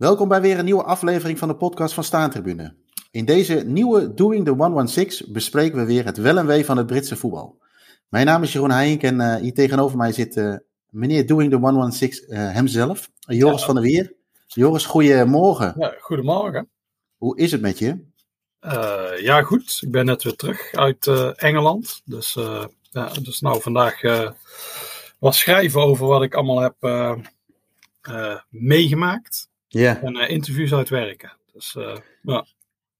Welkom bij weer een nieuwe aflevering van de podcast van Staantribune. In deze nieuwe Doing the 116 bespreken we weer het wel en wee van het Britse voetbal. Mijn naam is Jeroen Heijink en uh, hier tegenover mij zit uh, meneer Doing the 116 uh, hemzelf, Joris ja. van der Wier. Joris, goedemorgen. Ja, goedemorgen. Hoe is het met je? Ja, goed. Ik ben net weer terug uit Engeland. Dus, ja, dus nou vandaag wat schrijven over wat ik allemaal heb meegemaakt. Ja. En interviews uitwerken. Dus ja.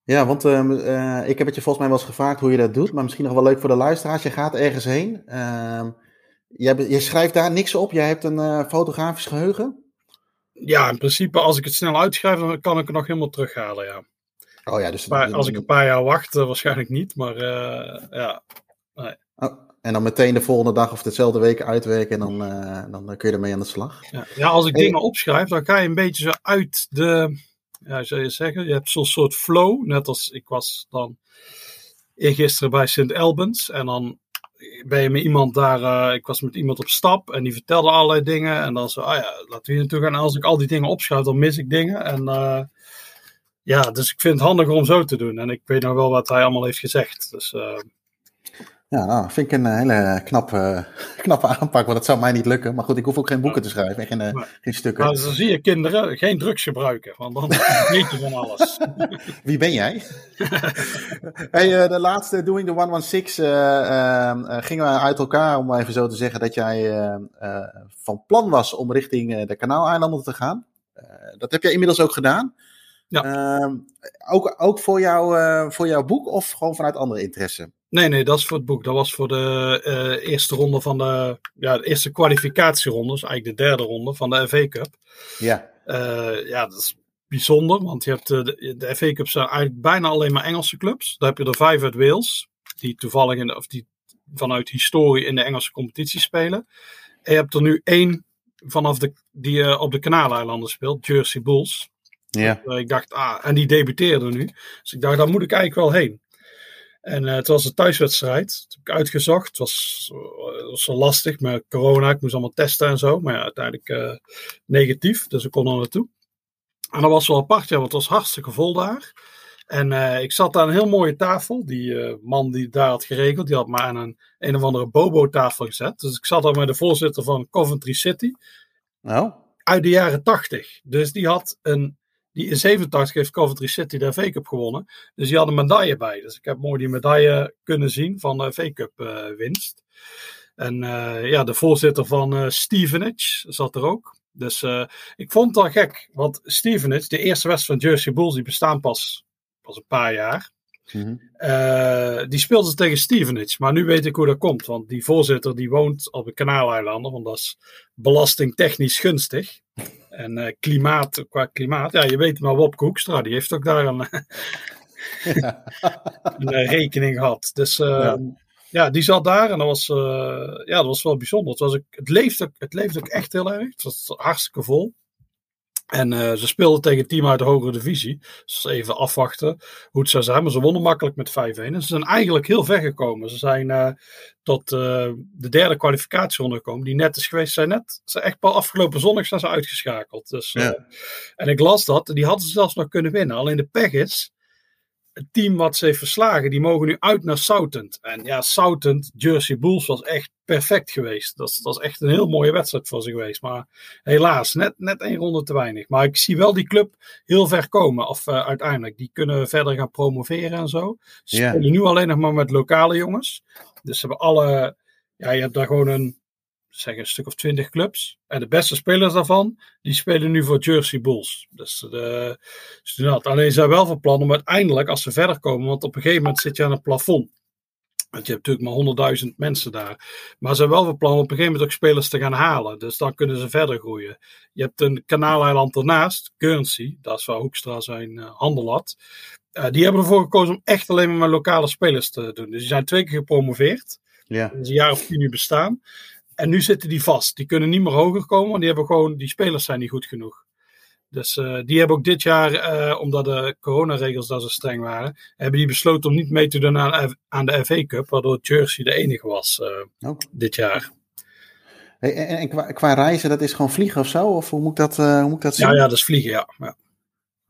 Ja, want uh, ik heb het je volgens mij wel eens gevraagd hoe je dat doet. Maar misschien nog wel leuk voor de luisteraars. Je gaat ergens heen. Uh, je, je, schrijft daar niks op. Jij hebt een fotografisch geheugen. Ja, in principe als ik het snel uitschrijf, dan kan ik het nog helemaal terughalen, ja. Oh ja, dus... Maar als ik een paar jaar wacht, waarschijnlijk niet. Maar ja, nee. Oh, en dan meteen de volgende dag of dezelfde week uitwerken en dan, dan kun je ermee aan de slag. Ja, ja als ik hey. dingen opschrijf, dan ga je een beetje zo uit de ja, zou je zeggen, je hebt zo'n soort flow. Net als ik was dan eergisteren bij Sint Albans. En dan ben je met iemand daar, uh, ik was met iemand op stap en die vertelde allerlei dingen. En dan zo, ah ja, laten we hier naartoe gaan. En als ik al die dingen opschrijf, dan mis ik dingen. En uh, ja, dus ik vind het handiger om zo te doen. En ik weet nog wel wat hij allemaal heeft gezegd. Dus ja, nou, vind ik een hele knappe, knappe aanpak, want dat zou mij niet lukken. Maar goed, ik hoef ook geen boeken te schrijven, geen, nee. geen stukken. Maar dan zie je kinderen geen drugs gebruiken, want dan weet je van alles. Wie ben jij? hey, uh, de laatste Doing the 116 uh, uh, gingen we uit elkaar, om even zo te zeggen, dat jij van plan was om richting de Kanaaleilanden te gaan. dat heb jij inmiddels ook gedaan. Ja. Ehm, ook, ook voor, jou, voor jouw boek of gewoon vanuit andere interesse? Nee, nee, dat is voor het boek. Dat was voor de uh, eerste ronde van de, ja, de eerste kwalificatieronde, dus eigenlijk de derde ronde van de FA Cup. Ja. Uh, ja, dat is bijzonder, want je hebt de, de FA Cup zijn eigenlijk bijna alleen maar Engelse clubs. Daar heb je er vijf uit Wales, die toevallig in de, of die vanuit historie in de Engelse competitie spelen. En je hebt er nu één vanaf de, die uh, op de Kanaaleilanden speelt, Jersey Bulls. Ja. ik dacht, ah, en die debuteerde nu. Dus ik dacht, daar moet ik eigenlijk wel heen. En uh, het was een thuiswedstrijd. Dat heb ik uitgezocht. Het was, uh, was wel lastig met corona. Ik moest allemaal testen en zo. Maar ja, uiteindelijk uh, negatief. Dus ik kon er naartoe. En dat was wel apart, ja, want het was hartstikke vol daar. En ik zat aan een heel mooie tafel. Die man die daar had geregeld, die had me aan een een of andere bobo-tafel gezet. Dus ik zat daar met de voorzitter van Coventry City. Nou? Uit de jaren tachtig. Dus die had een die in 87 heeft Coventry City de FA Cup gewonnen. Dus die had een medaille bij. Dus ik heb mooi die medaille kunnen zien van de FA Cup uh, winst. En uh, ja, de voorzitter van Stevenage zat er ook. Dus ik vond het al gek. Want Stevenage, de eerste wedstrijd van Jersey Bulls, die bestaan pas, pas een paar jaar. Mhm. Mm -hmm. die speelden ze tegen Stevenage. Maar nu weet ik hoe dat komt. Want die voorzitter die woont op de Kanaaleilanden. Want dat is belastingtechnisch gunstig. En uh, klimaat, qua klimaat, ja, je weet maar Wopke Hoekstra, die heeft ook daar een, ja. een uh, rekening gehad. Dus uh, ja. ja. die zat daar en dat was, ja, dat was wel bijzonder. Het, was ook, het, leefde het leefde ook echt heel erg. Het was hartstikke vol. En uh, ze speelden tegen een team uit de hogere divisie. Dus even afwachten hoe het zou zijn. Maar ze wonnen makkelijk met 5-1. En ze zijn eigenlijk heel ver gekomen. Ze zijn uh, tot uh, de derde kwalificatieronde gekomen. Die net is geweest. Zijn net, ze echt pas afgelopen zondag zijn ze uitgeschakeld. Dus, ja. En ik las dat. Die hadden ze zelfs nog kunnen winnen. Alleen de pech is. Het team wat ze heeft verslagen, die mogen nu uit naar Southend. En ja, Southend, Jersey Bulls was echt perfect geweest. Dat, dat is echt een heel mooie wedstrijd voor ze geweest. Maar helaas, net, net één ronde te weinig. Maar ik zie wel die club heel ver komen. Of uh, uiteindelijk, die kunnen verder gaan promoveren en zo. Ze spelen nu alleen nog maar met lokale jongens. Dus ze hebben alle, ja, je hebt daar gewoon een, zeg een stuk of twintig clubs. En de beste spelers daarvan, die spelen nu voor Jersey Bulls. Dus de, dus doen dat. Alleen zijn wel van plan om uiteindelijk, als ze verder komen, want op een gegeven moment zit je aan een plafond. Want je hebt natuurlijk maar 100.000 mensen daar. Maar ze hebben wel van plan om op een gegeven moment ook spelers te gaan halen. Dus dan kunnen ze verder groeien. Je hebt een kanaaleiland ernaast, Guernsey. Dat is waar Hoekstra zijn uh, handel had. Uh, die hebben ervoor gekozen om echt alleen maar met lokale spelers te doen. Dus die zijn twee keer gepromoveerd. Ja. Dat is een jaar of tien nu bestaan. En nu zitten die vast. Die kunnen niet meer hoger komen, want die hebben gewoon, die spelers zijn niet goed genoeg. Dus uh, die hebben ook dit jaar, uh, omdat de coronaregels daar zo streng waren, hebben die besloten om niet mee te doen aan, aan de FA Cup, waardoor Jersey de enige was uh, oh. dit jaar. Hey, en, en qua, qua, reizen, dat is gewoon vliegen of zo? Of hoe moet ik dat, hoe moet ik dat zien? Ja, ja, dat is vliegen, ja. ja.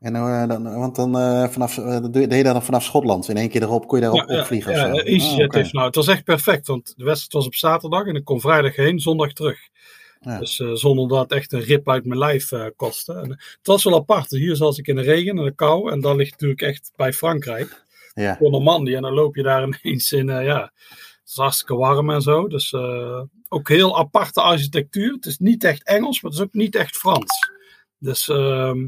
En, uh, dan, want dan uh, vanaf, uh, deed je dan vanaf Schotland. In één keer erop kon je daarop ja, opvliegen. Ja, of zo? EasyJet Ah, heeft nou, het was echt perfect, want de wedstrijd was op zaterdag en ik kon vrijdag heen, zondag terug. Ja. Dus eh, zonder dat het echt een rip uit mijn lijf eh, kostte. En, het was wel apart. Hier zat ik in de regen en de kou en dat ligt natuurlijk echt bij Frankrijk. Ja. Voor Normandie en dan loop je daar ineens in, eh, ja, het is hartstikke warm en zo. Dus eh, ook heel aparte architectuur. Het is niet echt Engels, maar het is ook niet echt Frans. Dus ehm,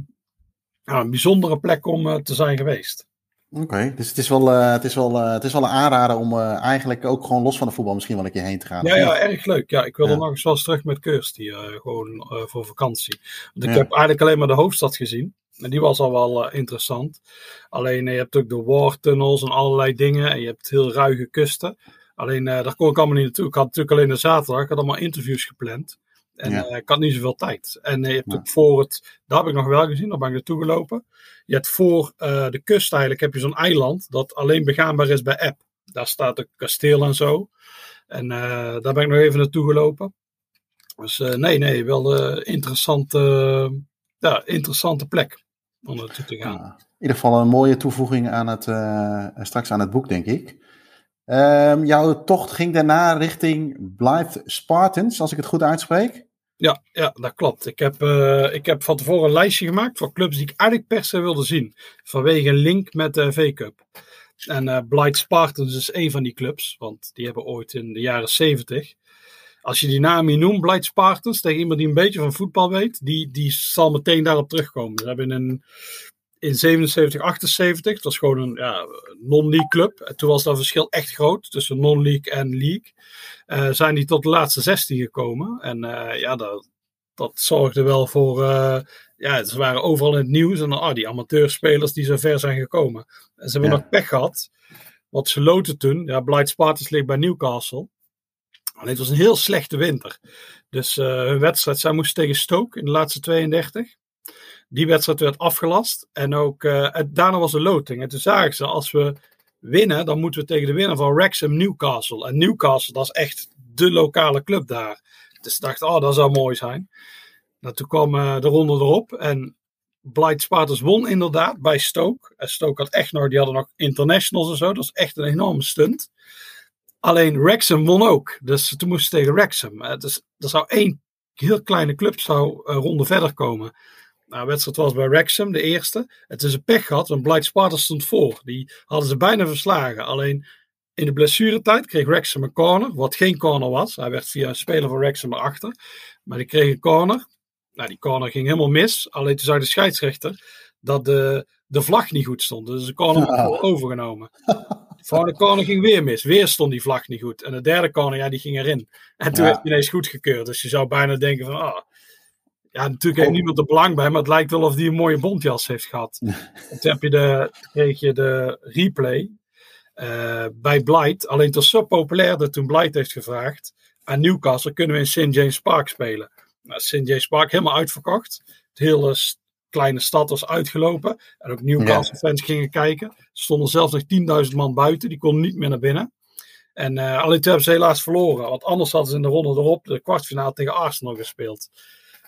ja, een bijzondere plek om eh, te zijn geweest. Oké, dus het is wel, eh, het, is wel, eh, het is wel een aanrader om eigenlijk ook gewoon los van de voetbal misschien wel een keer heen te gaan. Ja, ja, erg leuk. Ja, ik wilde Ja. nog eens wel eens terug met Kirsty, gewoon voor vakantie. Want ik Ja. heb eigenlijk alleen maar de hoofdstad gezien. En die was al wel interessant. Alleen je hebt ook de Wartunnels en allerlei dingen. En je hebt heel ruige kusten. Alleen daar kon ik allemaal niet naartoe. Ik had natuurlijk alleen de zaterdag. Ik had allemaal interviews gepland. En Ja. eh, ik had niet zoveel tijd. En eh, je hebt Ja. ook voor het, daar heb ik nog wel gezien, daar ben ik naartoe gelopen. Je hebt voor eh, de kust eigenlijk heb je zo'n eiland dat alleen begaanbaar is bij app. Daar staat een kasteel en zo. En daar ben ik nog even naartoe gelopen. Dus nee, nee, wel een interessante, ja, interessante plek om naartoe te gaan. Ja, in ieder geval een mooie toevoeging aan het, straks aan het boek, denk ik. Ehm, jouw tocht ging daarna richting Blythe Spartans, als ik het goed uitspreek. Ja, ja, dat klopt. Ik heb, eh, ik heb van tevoren een lijstje gemaakt van clubs die ik eigenlijk per se wilde zien. Vanwege een link met de V-Cup. En eh Blight Spartans is een van die clubs, want die hebben ooit in de jaren 70. Als je die naam hier noemt, Blight Spartans, tegen iemand die een beetje van voetbal weet, die, die zal meteen daarop terugkomen. Ze hebben in, in 77, 78, dat was gewoon een ja, non-league club. En toen was dat verschil echt groot tussen non-league en league. Eh, zijn die tot de laatste 16 gekomen. En eh, ja, dat, dat zorgde wel voor. eh, ja, ze waren overal in het nieuws. En ah, die amateurspelers die zo ver zijn gekomen. En ze hebben Ja. nog pech gehad. Want ze loten toen. Ja, Blight Spartans ligt bij Newcastle. Alleen het was een heel slechte winter. Dus hun wedstrijd, zij moest tegen Stoke in de laatste 32. Die wedstrijd werd afgelast. En ook en daarna was de loting. En toen zagen ze, als we winnen, dan moeten we tegen de winnaar van Wrexham Newcastle. En Newcastle, dat is echt de lokale club daar. Dus ik dacht, oh, dat zou mooi zijn. Nou, toen kwam eh, de ronde erop. En Blight Spartans won inderdaad bij Stoke. En Stoke had echt nog, die hadden nog internationals en zo. Dat was echt een enorme stunt. Alleen Wrexham won ook. Dus toen moesten ze tegen Wrexham. Eh, dus er zou één heel kleine club zou ronde verder komen. Nou, wedstrijd was bij Wrexham, de eerste. Het is een pech gehad, want Blight Spartans stond voor. Die hadden ze bijna verslagen. Alleen in de blessuretijd kreeg Wrexham een corner, wat geen corner was. Hij werd via een speler van Wrexham erachter. Maar die kreeg een corner. Nou, die corner ging helemaal mis. Alleen toen zag de scheidsrechter dat de, de vlag niet goed stond. Dus de corner werd overgenomen. De corner ging weer mis. Weer stond die vlag niet goed. En de derde corner, ja, die ging erin. En toen Ja. werd hij ineens goedgekeurd. Dus je zou bijna denken van, ah, ja, natuurlijk heeft niemand er belang bij, maar het lijkt wel of hij een mooie bontjas heeft gehad. En toen heb je de, kreeg je de replay eh, bij Blight. Alleen het was zo populair dat toen Blight heeft gevraagd aan Newcastle, kunnen we in St. James Park spelen? Nou, St. James Park helemaal uitverkocht. De hele kleine stad was uitgelopen. En ook Newcastle fans gingen kijken. Er stonden zelfs nog 10.000 man buiten. Die konden niet meer naar binnen. En eh alleen toen hebben ze helaas verloren. Want anders hadden ze in de ronde erop de kwartfinale tegen Arsenal gespeeld.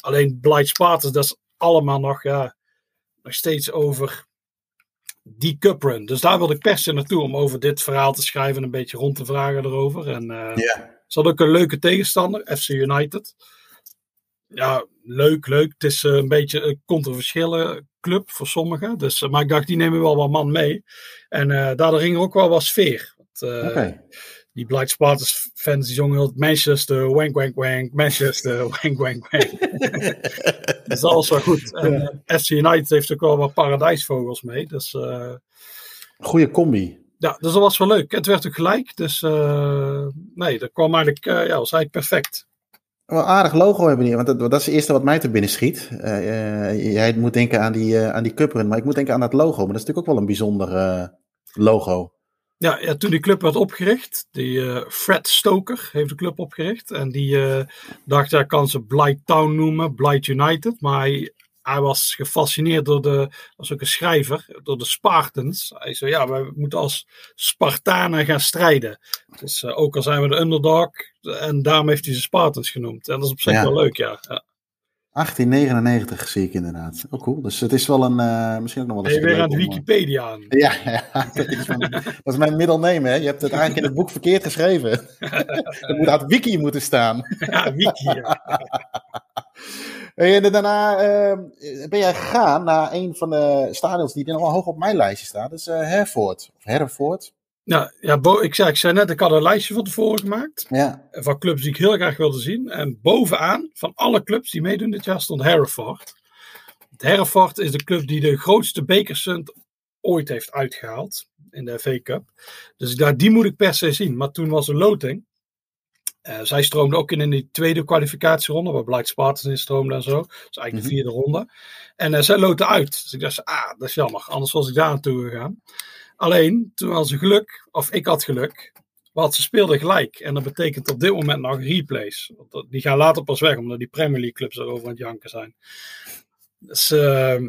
Alleen Blight Spartans, dat is allemaal nog, ja, nog steeds over die cup run. Dus daar wilde ik per se naartoe om over dit verhaal te schrijven en een beetje rond te vragen erover. En eh, ze hadden ook een leuke tegenstander, FC United. Ja, leuk, leuk. Het is eh, een beetje een controversiële club voor sommigen. Dus, eh, maar ik dacht, die nemen wel wat man mee. En eh, daardoor ging er ook wel wat sfeer. Want, eh, Oké. Die Blight Spartans fans die zongen Manchester, wank wank wank, Manchester, wank wank wank. dat was wel goed. En eh, FC United heeft ook wel wat paradijsvogels mee. Dus uh, Goeie combi. ja, dus dat was wel leuk. Het werd ook gelijk. Dus uh, nee, dat kwam eigenlijk, uh, ja, was eigenlijk perfect. Wel aardig logo hebben die, want dat, dat is het eerste wat mij te binnen schiet. Jij moet denken aan die, aan die cuprun, maar ik moet denken aan dat logo. Maar dat is natuurlijk ook wel een bijzonder eh, logo. Ja, ja, toen die club werd opgericht, die uh, Fred Stoker heeft de club opgericht. En die uh, dacht, hij kan ze Blight Town noemen, Blight United. Maar hij, hij was gefascineerd door de, als ook een schrijver, door de Spartans. Hij zei, ja, we moeten als Spartanen gaan strijden. Dus uh, ook al zijn we de underdog, en daarom heeft hij ze Spartans genoemd. En dat is op zich ja. wel leuk, ja. ja. 1899 zie ik inderdaad. Oh, cool. Dus het is wel een. Uh, misschien ook nog wel een. Ben je weer aan de Wikipedia aan? Ja, ja dat, is mijn, dat is mijn hè? Je hebt het eigenlijk in het boek verkeerd geschreven. er moet uit Wiki moeten staan. ja, Wiki. Ja. En daarna uh, ben jij gegaan naar een van de stadions die nog wel hoog op mijn lijstje staat. Dat is uh, Herford. Of Herford. Nou, ja, ik, zei, ik zei net, ik had een lijstje van tevoren gemaakt. Ja. Van clubs die ik heel graag wilde zien. En bovenaan, van alle clubs die meedoen dit jaar, stond Hereford. Hereford is de club die de grootste bekersunt ooit heeft uitgehaald in de FA Cup. Dus daar, die moet ik per se zien. Maar toen was er loting. Uh, zij stroomde ook in in die tweede kwalificatieronde, waar Blight Spartans in stroomde en zo. Dat is eigenlijk de mhm. vierde ronde. En uh, zij loten uit. Dus ik dacht, ah, dat is jammer. Anders was ik daar naartoe gegaan. Alleen, toen had ze geluk, of ik had geluk, want ze speelden gelijk. En dat betekent op dit moment nog replays. Die gaan later pas weg, omdat die Premier League clubs erover aan het janken zijn. Dus, uh,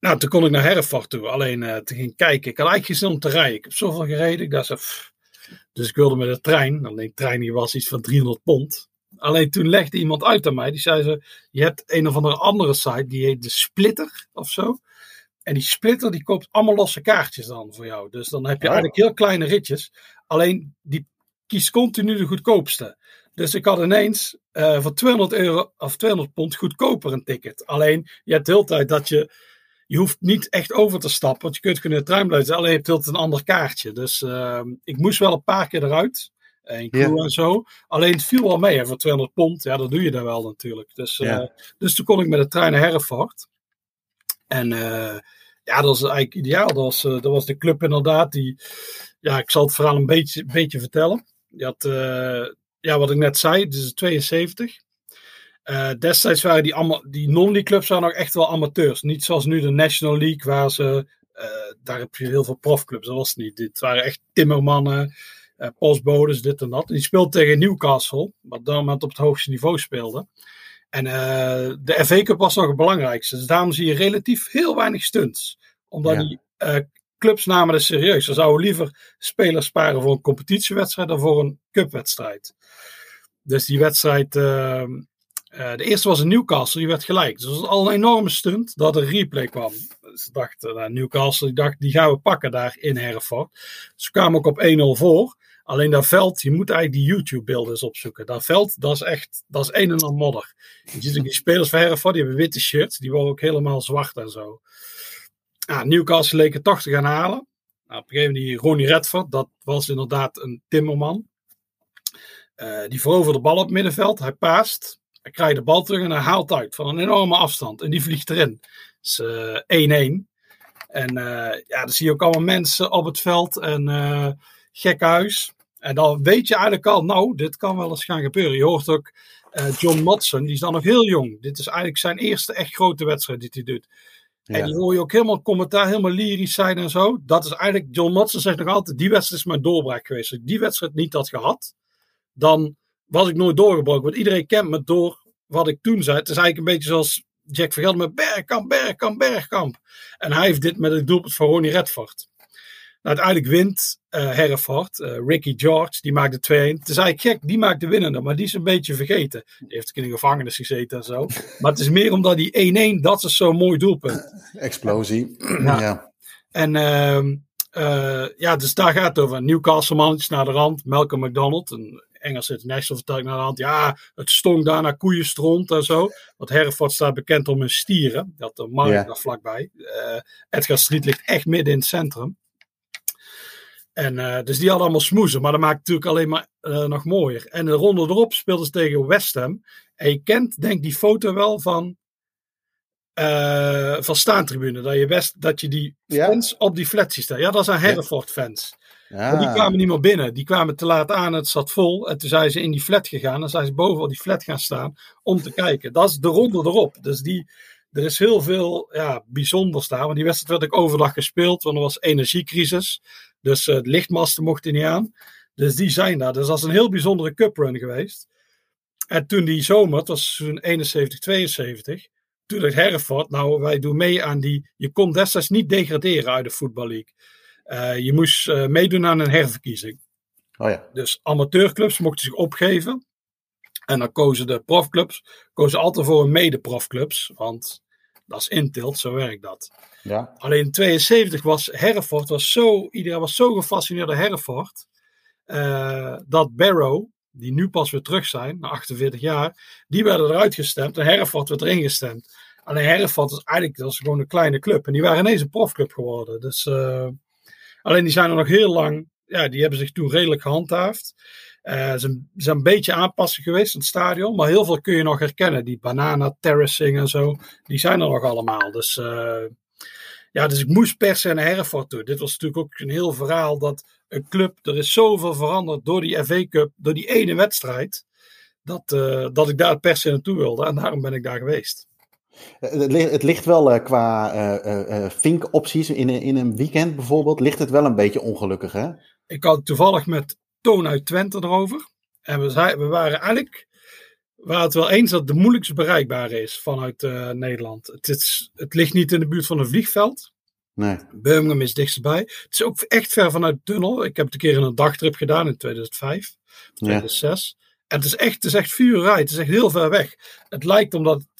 nou, toen kon ik naar Herford toe. Alleen uh, te gaan kijken. Ik had eigenlijk geen zin om te rijden. Ik heb zoveel gereden. Ik dacht, pff. dus ik wilde met de trein. Alleen de trein hier was iets van 300 pond. Alleen toen legde iemand uit aan mij. Die zei ze, je hebt een of andere andere site. Die heet de Splitter of zo. En die splitter die koopt allemaal losse kaartjes dan voor jou. Dus dan heb je oh. eigenlijk heel kleine ritjes. Alleen die kiest continu de goedkoopste. Dus ik had ineens uh, voor 200 euro of 200 pond goedkoper een ticket. Alleen je hebt de hele tijd dat je. Je hoeft niet echt over te stappen, want je kunt kunnen in de trein blijven. Alleen je hebt altijd een ander kaartje. Dus uh, ik moest wel een paar keer eruit. En crew en zo. Alleen het viel wel mee. Voor 200 pond, ja, dat doe je dan wel natuurlijk. Dus, uh, dus toen kon ik met de trein naar Herford. En uh, ja, dat was eigenlijk ideaal. Dat was, uh, dat was de club inderdaad. Die, ja, ik zal het verhaal een beetje, beetje vertellen. Die had, uh, ja, wat ik net zei, is 72. destijds waren die, die non-league clubs waren nog echt wel amateurs. Niet zoals nu de National League, waar ze, daar heb je heel veel profclubs. Dat was het niet. Dit waren echt timmermannen, postbodes, dit en dat. Die speelde tegen Newcastle, wat dan op het hoogste niveau speelde. En uh, de FA Cup was nog het belangrijkste. Dus daarom zie je relatief heel weinig stunts. Omdat die uh, clubs namen het serieus. Ze zouden liever spelers sparen voor een competitiewedstrijd dan voor een cupwedstrijd. Dus die wedstrijd, uh, de eerste was in Newcastle, die werd gelijk. Dus dat was al een enorme stunt dat er replay kwam. Ze dachten, nou, Newcastle, die dacht, die gaan we pakken daar in Hereford. Ze kwamen ook op 1-0 voor. Alleen dat veld, je moet eigenlijk die YouTube-beelden eens opzoeken. Dat veld, dat is echt, dat is een en ander modder. Je ziet ook die spelers van Hereford, die hebben witte shirts, die worden ook helemaal zwart en zo. Ja, Newcastle leek het toch te gaan halen. Nou, op een gegeven moment die Ronnie Redford, dat was inderdaad een timmerman. Uh, die veroverde de bal op het middenveld, hij paast, hij krijgt de bal terug en hij haalt uit van een enorme afstand. En die vliegt erin. Is 1-1. Uh, en uh, ja, dan zie je ook allemaal mensen op het veld en gekhuis. En dan weet je eigenlijk al, nou, dit kan wel eens gaan gebeuren. Je hoort ook uh, John Matson, die is dan nog heel jong. Dit is eigenlijk zijn eerste echt grote wedstrijd die hij doet. En die hoor je ook helemaal commentaar, helemaal lyrisch zijn en zo. Dat is eigenlijk, John Matson zegt nog altijd, die wedstrijd is mijn doorbraak geweest. Als ik die wedstrijd niet had gehad, dan was ik nooit doorgebroken. Want iedereen kent me door wat ik toen zei. Het is eigenlijk een beetje zoals Jack Vergelder met Bergkamp, Bergkamp, Bergkamp. En hij heeft dit met het doelpunt van Ronnie Redford. Nou, uiteindelijk wint uh, Hereford. Uh, Ricky George, die maakt de 2-1. Het is eigenlijk gek, die maakt de winnende, maar die is een beetje vergeten. Die heeft in de gevangenis gezeten en zo. Maar het is meer omdat die 1-1, dat is zo'n mooi doelpunt. Explosie. Ja. En uh, uh, ja, dus daar gaat het over. Newcastle mannetjes naar de rand. Malcolm McDonald, een Engels international, vertel ik naar de hand. Ja, het stonk daar naar koeienstront en zo. Want Hereford staat bekend om hun stieren. Dat de markt daar vlakbij. Edgar Street ligt echt midden in het centrum. En, uh, dus die hadden allemaal smoezen. Maar dat maakt het natuurlijk alleen maar uh, nog mooier. En de ronde erop speelden ze tegen West Ham. En je kent, denk die foto wel van, uh, van staantribune. Dat je, best, dat je die fans ja? op die flat ziet staan. Ja, dat zijn Hereford fans. Die kwamen niet meer binnen. Die kwamen te laat aan. Het zat vol. En toen zijn ze in die flat gegaan. Dan zijn ze boven op die flat gaan staan om te kijken. Dat is de ronde erop. Dus die, er is heel veel ja, bijzonders daar. Want die wedstrijd werd ook overdag gespeeld. Want er was energiecrisis. Dus de lichtmasten mochten niet aan. Dus die zijn daar. Dus dat is een heel bijzondere cuprun geweest. En toen die zomer, het was toen 71, 72. Toen dacht Hereford, nou wij doen mee aan die... Je kon destijds niet degraderen uit de Football League. Uh, je moest uh, meedoen aan een herverkiezing. Oh ja. Dus amateurclubs mochten zich opgeven. En dan kozen de profclubs kozen altijd voor een mede-profclubs. Want dat is intilt, zo werkt dat. Ja. Alleen in 72 was Hereford, was zo, iedereen was zo gefascineerd door Hereford. eh, dat Barrow, die nu pas weer terug zijn, na 48 jaar, die werden eruit gestemd en Hereford werd erin gestemd. Alleen Hereford is eigenlijk dat is gewoon een kleine club. En die waren ineens een profclub geworden. Dus, eh, alleen die zijn er nog heel lang, ja, die hebben zich toen redelijk gehandhaafd. Eh, ze zijn- een beetje aanpassen geweest het stadion, maar heel veel kun je nog herkennen. Die banana terracing en zo, die zijn er nog allemaal. Dus eh, ja, dus ik moest per se naar Hereford toe. Dit was natuurlijk ook een heel verhaal dat een club, er is zoveel veranderd door die FA Cup, door die ene wedstrijd, dat, eh, dat ik daar per se naartoe wilde. En daarom ben ik daar geweest. Eh, Het ligt, het ligt wel eh, qua eh, vinkopties in, een- in een weekend bijvoorbeeld, ligt het wel een beetje ongelukkig, hè? Ik had toevallig met Toon uit Twente erover. En we, zei, we waren eigenlijk we waren het wel eens dat het de moeilijkst bereikbare is vanuit Nederland. Het, is, het ligt niet in de buurt van een vliegveld. Nee. Birmingham is dichtstbij. Het is ook echt ver vanuit de tunnel. Ik heb het een keer in een dagtrip gedaan in 2005, 2006. En het is echt, het is echt. Het is echt heel ver weg. Het lijkt omdat het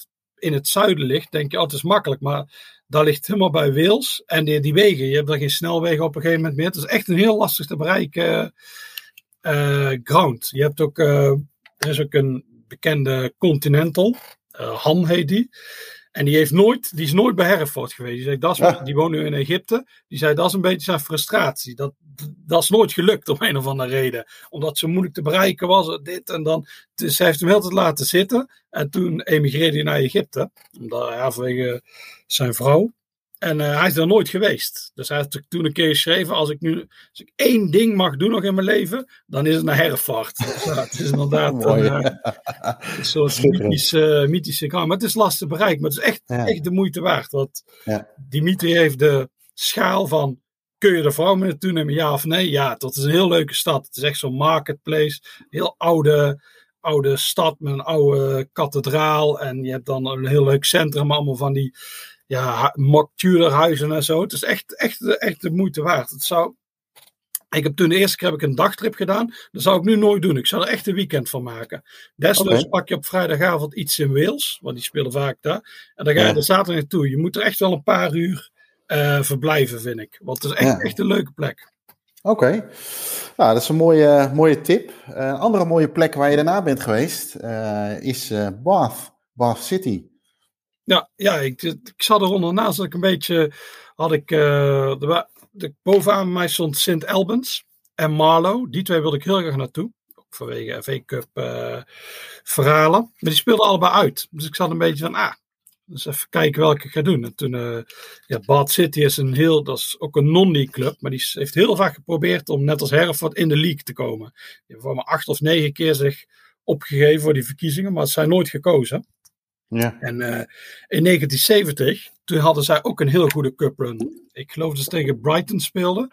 in het zuiden ligt, denk je, oh, het is makkelijk. Maar daar ligt helemaal bij Wales. En die, wegen, je hebt daar geen snelwegen op een gegeven moment meer. Het is echt een heel lastig te bereiken eh, ground. Je hebt ook, eh, er is ook een bekende Continental. eh, Han heet die. En die, heeft nooit, die is nooit bij Hereford geweest. Die, zei, dat is, Ja. die woont nu in Egypte. Die zei dat is een beetje zijn frustratie. Dat, dat is nooit gelukt om een of andere reden. Omdat ze moeilijk te bereiken was. Dit en dan. Dus hij heeft hem heel tijd laten zitten. En toen emigreerde hij naar Egypte. Omdat, ja, vanwege zijn vrouw. En eh, hij is er nooit geweest. Dus hij heeft toen een keer geschreven: als ik nu als ik één ding mag doen nog in mijn leven, dan is het naar. Dus, ja, het is inderdaad Mooi. een, eh, een soort mythische, mythische gang. Maar het is lastig te bereiken. Maar het is echt, Ja. echt de moeite waard. Want Ja. Dimitri heeft de schaal van. Kun je de vrouw mee naartoe nemen, ja of nee? Ja, dat is een heel leuke stad. Het is echt zo'n marketplace. Heel oude, oude stad met een oude kathedraal. En je hebt dan een heel leuk centrum, allemaal van die ja, mock en zo. Het is echt, echt, echt de moeite waard. Het zou, ik heb toen de eerste keer heb ik een dagtrip gedaan. Dat zou ik nu nooit doen. Ik zou er echt een weekend van maken. Desnoods pak je op vrijdagavond iets in Wales, want die spelen vaak daar. En dan ga je Ja. er zaterdag naartoe. Je moet er echt wel een paar uur eh, verblijven, vind ik. Want het is echt, Ja. echt een leuke plek. Oké. Nou, dat is een mooie, mooie tip. Eh, een andere mooie plek waar je daarna bent geweest eh, is eh, Bath. Bath City. Ja, ja ik, ik zat er ondernaast dat ik een beetje had ik uh, de, de, bovenaan mij stond Sint Albans en Marlow. Die twee wilde ik heel graag naartoe. Ook vanwege FA Cup uh, verhalen. Maar die speelden allebei uit. Dus ik zat een beetje van, ah, dus even kijken welke ik ga doen. En toen, uh, ja, Bath City is een heel, dat is ook een non-league club. Maar die heeft heel vaak geprobeerd om net als Hereford in de league te komen. Die hebben voor maar acht of negen keer zich opgegeven voor die verkiezingen. Maar ze zijn nooit gekozen. Ja. En uh, in 1970, toen hadden zij ook een heel goede cup run. Ik geloof dat ze tegen Brighton speelden.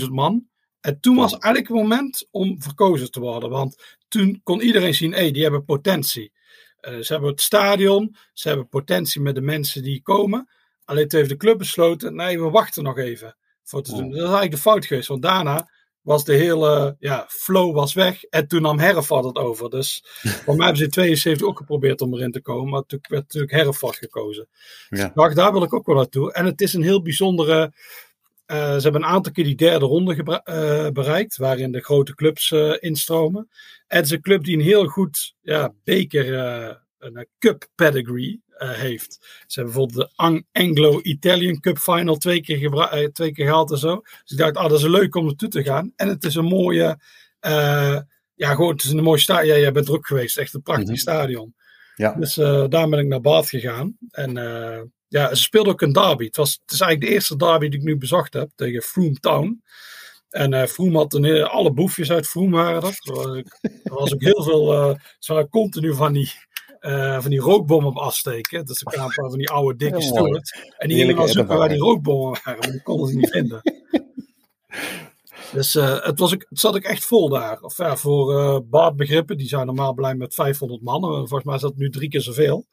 18.000 man. En toen was eigenlijk het moment om verkozen te worden. Want toen kon iedereen zien, hé, hey, die hebben potentie. Uh, ze hebben het stadion, ze hebben potentie met de mensen die komen. Alleen toen heeft de club besloten, nee, we wachten nog even. Voor te doen. Dat is eigenlijk de fout geweest. Want daarna was de hele ja, flow was weg. En toen nam Hereford het over. Dus voor mij hebben ze in 72 ook geprobeerd om erin te komen. Maar toen werd natuurlijk Hereford gekozen. Ja. Dus ik dacht, daar wil ik ook wel naartoe. En het is een heel bijzondere... Uh, ze hebben een aantal keer die derde ronde uh, bereikt. Waarin de grote clubs uh, instromen. En het is een club die een heel goed ja, beker... eh, een cup pedigree heeft. Ze hebben bijvoorbeeld de Anglo-Italian Cup Final twee keer, twee keer gehaald en zo. Dus ik dacht, ah, dat is leuk om naartoe te gaan. En het is een mooie, uh, ja, gewoon, het is een mooi stadion. Ja, jij bent ook geweest, echt een prachtig -hmm. stadion. Ja. Dus uh, daar ben ik naar Bath gegaan. En ja, ze speelden ook een derby. Het, was, het is eigenlijk de eerste derby die ik nu bezocht heb tegen Froome Town. En uh, Froome had een, alle boefjes uit Froome waren dat. Er was, er was ook heel veel, uh, ze waren continu van die, uh, van die rookbommen op afsteken. Dus er kwamen een paar van die oude dikke stewards. En die gingen dan zoeken waar die rookbommen waren, maar die konden ze niet vinden. Dus uh, het, was het zat ook echt vol daar. Of ja, voor uh, baardbegrippen, die zijn normaal blij met 500 man. Volgens mij is dat nu drie keer zoveel.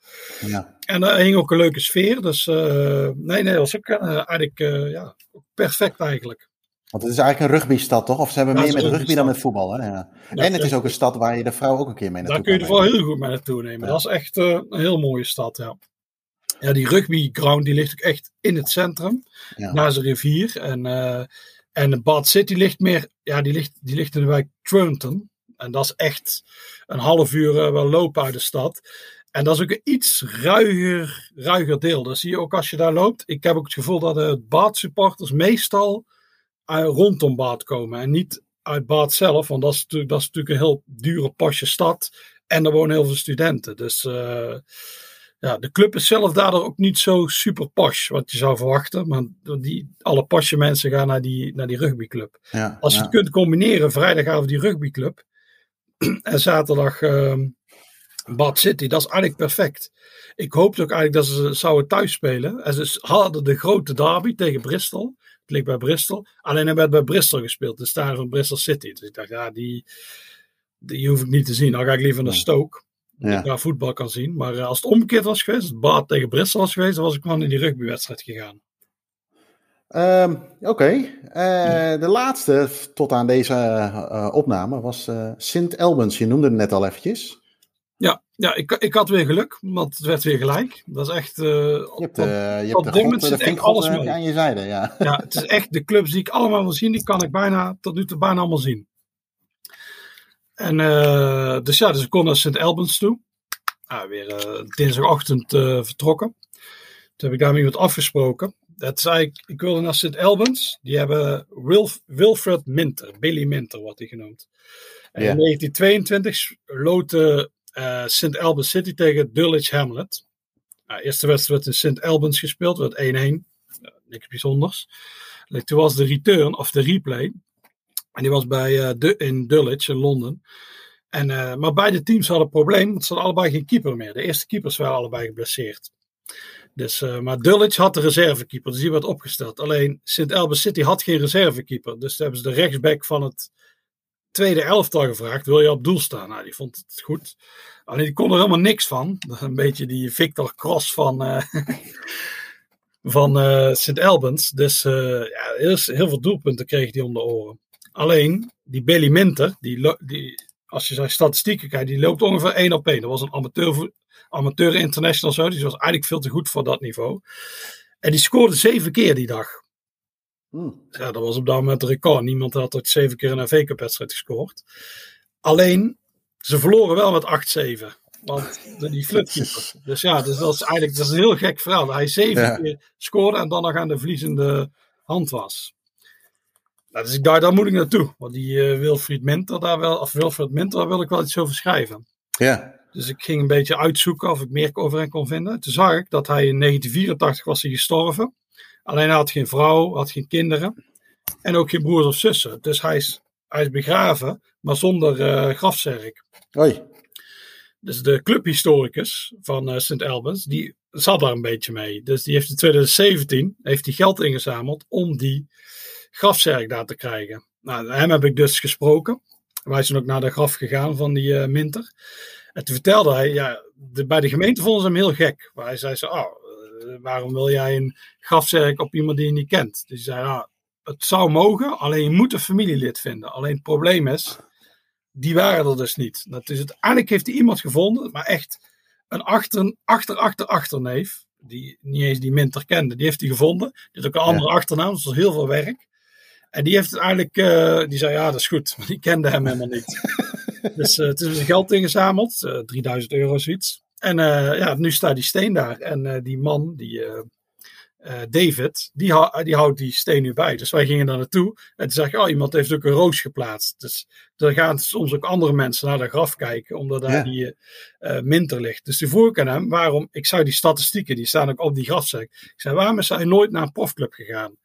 Ja. En er hing ook een leuke sfeer. Dus nee, nee, dat was ook eigenlijk ja, perfect eigenlijk. Want het is eigenlijk een rugbystad, toch? Of ze hebben Ja, meer met rugby dan met voetbal, hè? Ja. Ja, en het is ook een stad waar je de vrouw ook een keer mee naartoe Daar kun je er wel heel goed mee naartoe nemen. Dat is echt eh, een heel mooie stad, ja. Ja, die rugbyground die ligt ook echt in het centrum, naast de rivier. En, eh en Bad City ligt meer, ja, die ligt, die ligt in de wijk Trunton. En dat is echt een half uur eh, wel lopen uit de stad. En dat is ook een iets ruiger, ruiger deel. Dat zie je ook als je daar loopt. Ik heb ook het gevoel dat de Baat-supporters meestal uit, rondom Baat komen. En niet uit Baat zelf. Want dat is, natuurlijk- dat is natuurlijk een heel dure pasje stad. En er wonen heel veel studenten. Dus eh, ja, de club is zelf daardoor ook niet zo super posh. Wat je zou verwachten. Maar die, alle pasje mensen gaan naar die, naar die rugbyclub. Ja, Als je ja. het kunt combineren, vrijdagavond die rugbyclub en zaterdag ehm Bad City, dat is eigenlijk perfect. Ik hoopte ook eigenlijk dat ze zouden thuis spelen. En ze hadden de grote derby tegen Bristol. Het ligt bij Bristol. Alleen er werd bij Bristol gespeeld, de stadion van Bristol City. Dus ik dacht, ja, die, die hoef ik niet te zien. Dan ga ik liever naar. Stoke. Dat Ja. ik daar voetbal kan zien. Maar eh, als het omgekeerd was geweest, als Baat tegen Bristol was geweest, dan was ik wel in die rugbywedstrijd gegaan. Ehm, Oké, Eh, de laatste tot aan deze eh, opname was eh Sint Albans. Je noemde het net al eventjes. Ja, ja ik, ik had weer geluk, want het werd weer gelijk. Dat is echt. eh, Je hebt, eh, je op hebt de, dit god, moment de zit echt vinkgod alles eh, mee. aan je zijde. Ja. Ja, het is echt de clubs die ik allemaal wil zien, die kan ik bijna tot nu toe bijna allemaal zien. En eh, dus ja, dus ik kon naar St. Albans toe. Ah, weer eh, dinsdagochtend eh, vertrokken. Toen heb ik daar met iemand afgesproken. Dat is eigenlijk, ik wilde naar St. Albans. Die hebben Wilf, Wilfred Minter, Billy Minter wordt hij genoemd. En in 1922 loten eh St. Albans City tegen Dulwich Hamlet. Nou, eerste wedstrijd werd in St. Albans gespeeld, werd 1-1. Ja, niks bijzonders. En Toen was de return, of de replay. En die was bij, eh, de, in Dulwich in Londen. En, eh, maar beide teams hadden een probleem, want ze hadden allebei geen keeper meer. De eerste keepers waren allebei geblesseerd. Dus, maar Dulwich had de reservekeeper, dus die werd opgesteld. Alleen St. Albans City had geen reservekeeper. Dus hebben ze de rechtsback van het tweede elftal gevraagd: wil je op doel staan? Nou, die vond het goed. Alleen die kon er helemaal niks van. Een beetje die Victor Cross van, eh, van eh St. Albans. Dus eh, ja, heel, heel veel doelpunten kreeg hij om de oren. Alleen die Billy Minter, die, die, als je zijn statistieken kijkt, die loopt ongeveer één op één. Dat was een amateur, amateur international zo, dus die was eigenlijk veel te goed voor dat niveau. En die scoorde zeven keer die dag. Hm. Ja, dat was op dat moment een record. Niemand had ooit zeven keer een FA Cup wedstrijd gescoord. Alleen, ze verloren wel met 8-7. Want die flutkeeper. Dus ja, dus dat is eigenlijk dat is een heel gek verhaal. Dat hij zeven Ja. keer scoorde en dan nog aan de verliezende hand was. Nou, dus ik dacht, daar moet ik naartoe. Want die eh, Wilfried Minter daar wel, of Wilfried Minter, daar wil ik wel iets over schrijven. Ja. Dus ik ging een beetje uitzoeken of ik meer over hem kon vinden. Toen zag ik dat hij in 1984 was hij gestorven. Alleen hij had geen vrouw, had geen kinderen. En ook geen broers of zussen. Dus hij is, hij is begraven, maar zonder eh grafzerk. Hoi. Dus de clubhistoricus van eh St. Albans, die zat daar een beetje mee. Dus die heeft in 2017 heeft die geld ingezameld om die grafzerk daar te krijgen. Nou, hem heb ik dus gesproken. Wij zijn ook naar de graf gegaan van die eh, Minter. En toen vertelde hij, ja, de, bij de gemeente vonden ze hem heel gek. Maar hij zei zo, oh, waarom wil jij een grafzerk op iemand die je niet kent? Dus hij zei, nou, het zou mogen, alleen je moet een familielid vinden. Alleen het probleem is, die waren er dus niet. Dat is het, eigenlijk heeft hij iemand gevonden, maar echt een achter, achter, achter, achterneef, die niet eens die Minter kende, die heeft hij gevonden. Die had ook een andere achternaam, dus dat was heel veel werk. En die heeft het eigenlijk, eh, die zei ja, dat is goed, maar die kende hem helemaal niet. dus uh, het is zijn geld ingezameld, uh, 3000 euro zoiets. En uh, ja, nu staat die steen daar. En uh, die man, die uh, David, die, die, houdt die steen nu bij. Dus wij gingen daar naartoe. En toen zag ik, oh, iemand heeft ook een roos geplaatst. Dus er gaan soms ook andere mensen naar de graf kijken, omdat daar ja. die minter ligt. Dus toen vroeg ik aan hem, waarom, ik zou die statistieken, die staan ook op die grafzak. Ik zei, waarom is hij nooit naar een profclub gegaan?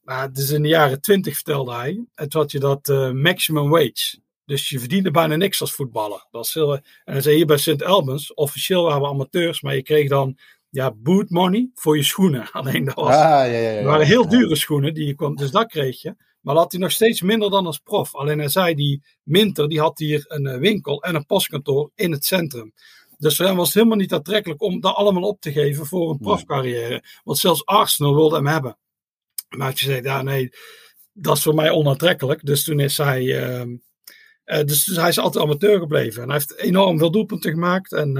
Maar het is in de jaren twintig, vertelde hij. Toen had je dat maximum wage. Dus je verdiende bijna niks als voetballer. Dat is heel, en dan zei je bij St. Albans, officieel waren we amateurs, maar je kreeg dan ja, boot money voor je schoenen. Alleen dat was, ah, ja, ja, ja, waren heel dure schoenen, die je kon, dus dat kreeg je. Maar dat had hij nog steeds minder dan als prof. Alleen hij zei, die Minter, die had hier een winkel en een postkantoor in het centrum. Dus voor hem was het helemaal niet aantrekkelijk om dat allemaal op te geven voor een profcarrière. Want zelfs Arsenal wilde hem hebben. Maar je zegt, ja nee, dat is voor mij onaantrekkelijk. Dus toen is hij. Ehm, dus, dus, hij is altijd amateur gebleven. En hij heeft enorm veel doelpunten gemaakt. En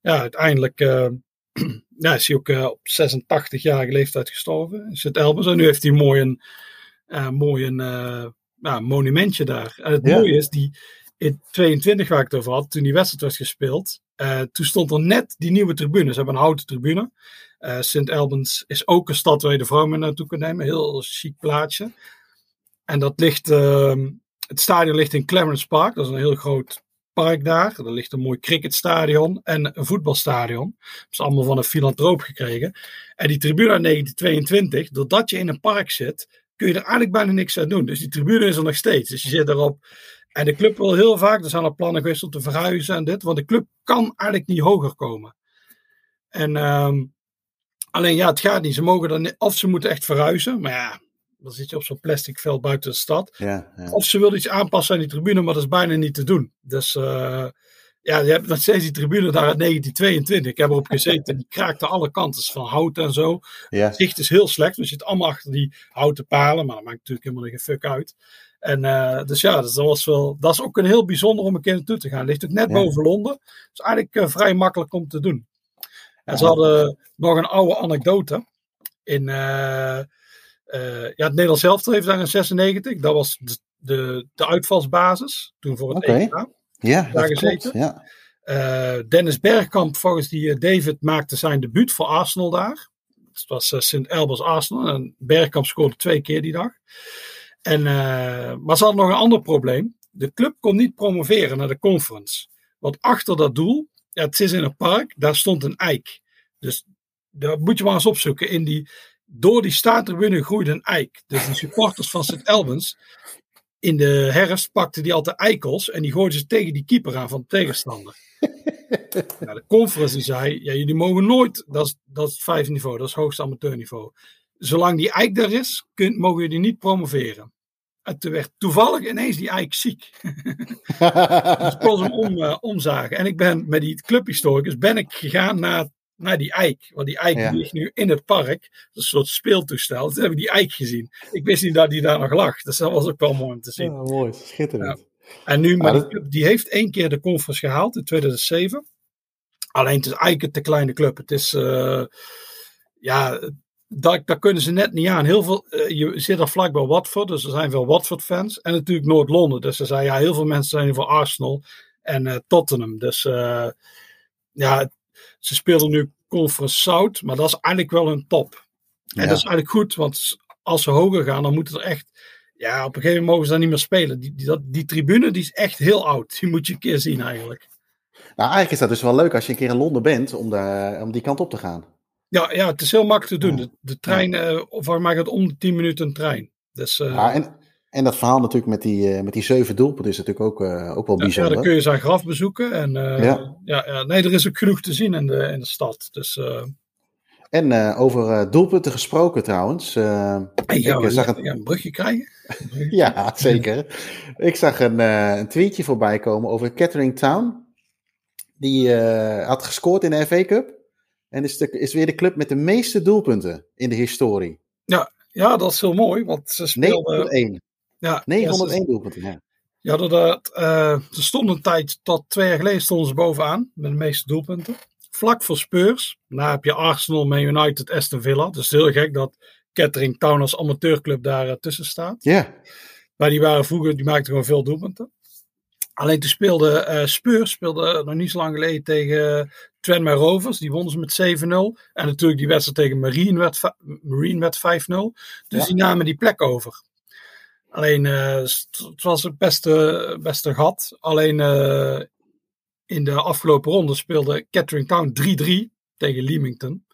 ja, uiteindelijk ja, is hij ook op 86-jarige leeftijd gestorven. Sint Elbers. En nu heeft hij mooi een, mooi een monumentje daar. En het mooie is, die, in 22 waar ik het over had, toen die wedstrijd werd gespeeld, uh, toen stond er net die nieuwe tribune. Ze hebben een houten tribune. Uh, eh, St. Albans is ook een stad waar je de vrouw mee naartoe kunt nemen. Heel chic plaatsje. En dat ligt, uh, het stadion ligt in Clarence Park. Dat is een heel groot park daar. Er ligt een mooi cricketstadion en een voetbalstadion. Dat is allemaal van een filantroop gekregen. En die tribune uit 1922, doordat je in een park zit, kun je er eigenlijk bijna niks aan doen. Dus die tribune is er nog steeds. Dus je zit erop en de club wil heel vaak, er zijn al plannen om te verhuizen en dit, want de club kan eigenlijk niet hoger komen. En ehm, alleen ja, het gaat niet. Ze mogen dan, of ze moeten echt verhuizen, maar ja, dan zit je op zo'n plastic veld buiten de stad. Ja, ja. Of ze willen iets aanpassen aan die tribune, maar dat is bijna niet te doen. Dus uh, ja, je hebt nog steeds die tribune daar uit 1922. Ik heb erop gezeten, die kraakte alle kanten van hout en zo. Ja. Het zicht is heel slecht, we zitten allemaal achter die houten palen, maar dat maakt natuurlijk helemaal geen fuck uit. En uh, dus ja, dus dat, was wel, dat is ook een heel bijzonder om een keer naartoe te gaan. Het ligt ook net boven Londen. Dus eigenlijk uh, vrij makkelijk om te doen. En ze hadden nog een oude anekdote. In uh, ja, het Nederlands elftal heeft daar in 96. Dat was de, de, de uitvalsbasis. Toen voor het okay. EK. Ja, daar gezeten. Klopt, ja. Dennis Bergkamp, volgens die David, maakte zijn debuut voor Arsenal daar. Het was Sint Albers Arsenal. En Bergkamp scoorde twee keer die dag. En, maar ze hadden nog een ander probleem. De club kon niet promoveren naar de conference. Want achter dat doel, ja, het is in een park, daar stond een eik. Dus daar moet je maar eens opzoeken. In die, door die staantribune groeide een eik. Dus de supporters van St. Albans, in de herfst pakten die altijd eikels en die gooiden ze tegen die keeper aan van de tegenstander. de conference die zei, ja, jullie mogen nooit, dat is, dat is vijfde niveau, dat is hoogste amateurniveau. Zolang die eik daar is, kunt, mogen jullie niet promoveren. En toen werd toevallig ineens die eik ziek. dus ik kon hem om, uh, omzagen. En ik ben met die clubhistoricus ben ik gegaan naar, naar die eik. Want die eik ligt nu in het park. Een soort speeltoestel. Toen heb ik die eik gezien. Ik wist niet dat die daar nog lag. Dus dat was ook wel mooi om te zien. Ja, mooi. Schitterend. Ja. En nu, maar die, die heeft één keer de conference gehaald in 2007. Alleen het is eigenlijk een te kleine club. Het is... Uh, ja, daar, daar, kunnen ze net niet aan. Heel veel, uh, je zit er vlak bij Watford, dus er zijn veel Watford-fans. En natuurlijk Noord-Londen. Dus ze zei, ja, heel veel mensen zijn voor Arsenal en uh, Tottenham. Dus ja, ze speelden nu Conference South, maar dat is eigenlijk wel een top. Ja. En dat is eigenlijk goed, want als ze hoger gaan, dan moeten er echt... Ja, op een gegeven moment mogen ze daar niet meer spelen. Die, die, dat, die tribune die is echt heel oud. Die moet je een keer zien eigenlijk. Nou, eigenlijk is dat dus wel leuk als je een keer in Londen bent om, de, om die kant op te gaan. Ja, ja, het is heel makkelijk te doen. De, de trein, ja. uh, of waar maakt het om de 10 minuten een trein. Dus, uh, ja, en, en dat verhaal natuurlijk met die, uh, met die zeven doelpunten is natuurlijk ook, ook wel bijzonder. Ja, dan kun je zijn graf bezoeken. En, ja. Ja, ja, nee, er is ook genoeg te zien in de, in de stad. Dus, en over doelpunten gesproken trouwens. Ja, ik zag een... een brugje krijgen. ja, zeker. ik zag een, een tweetje voorbij komen over Kettering Town. Die had gescoord in de FA Cup. En is, de, is weer de club met de meeste doelpunten in de historie. Ja, ja dat is heel mooi, want ze speelden... 901. Ja, 901 ja, doelpunten, ja. Ja, dat, uh, ze stonden een tijd, tot twee jaar geleden stonden ze bovenaan met de meeste doelpunten. Vlak voor Spurs. Daarna heb je Arsenal, Man United, Aston Villa. Dus heel gek dat Kettering Town als amateurclub daar uh, tussen staat. Ja. Maar die waren vroeger, die maakten gewoon veel doelpunten. Alleen toen speelde uh, Spurs, speelde nog niet zo lang geleden tegen Tranmere Rovers. Die wonnen ze met 7-0. En natuurlijk die wedstrijd tegen Marine werd, Marine werd 5-0. Dus ja. die namen die plek over. Alleen, uh, het was het beste, beste gat. Alleen uh, in de afgelopen ronde speelde Kettering Town 3-3 tegen Leamington.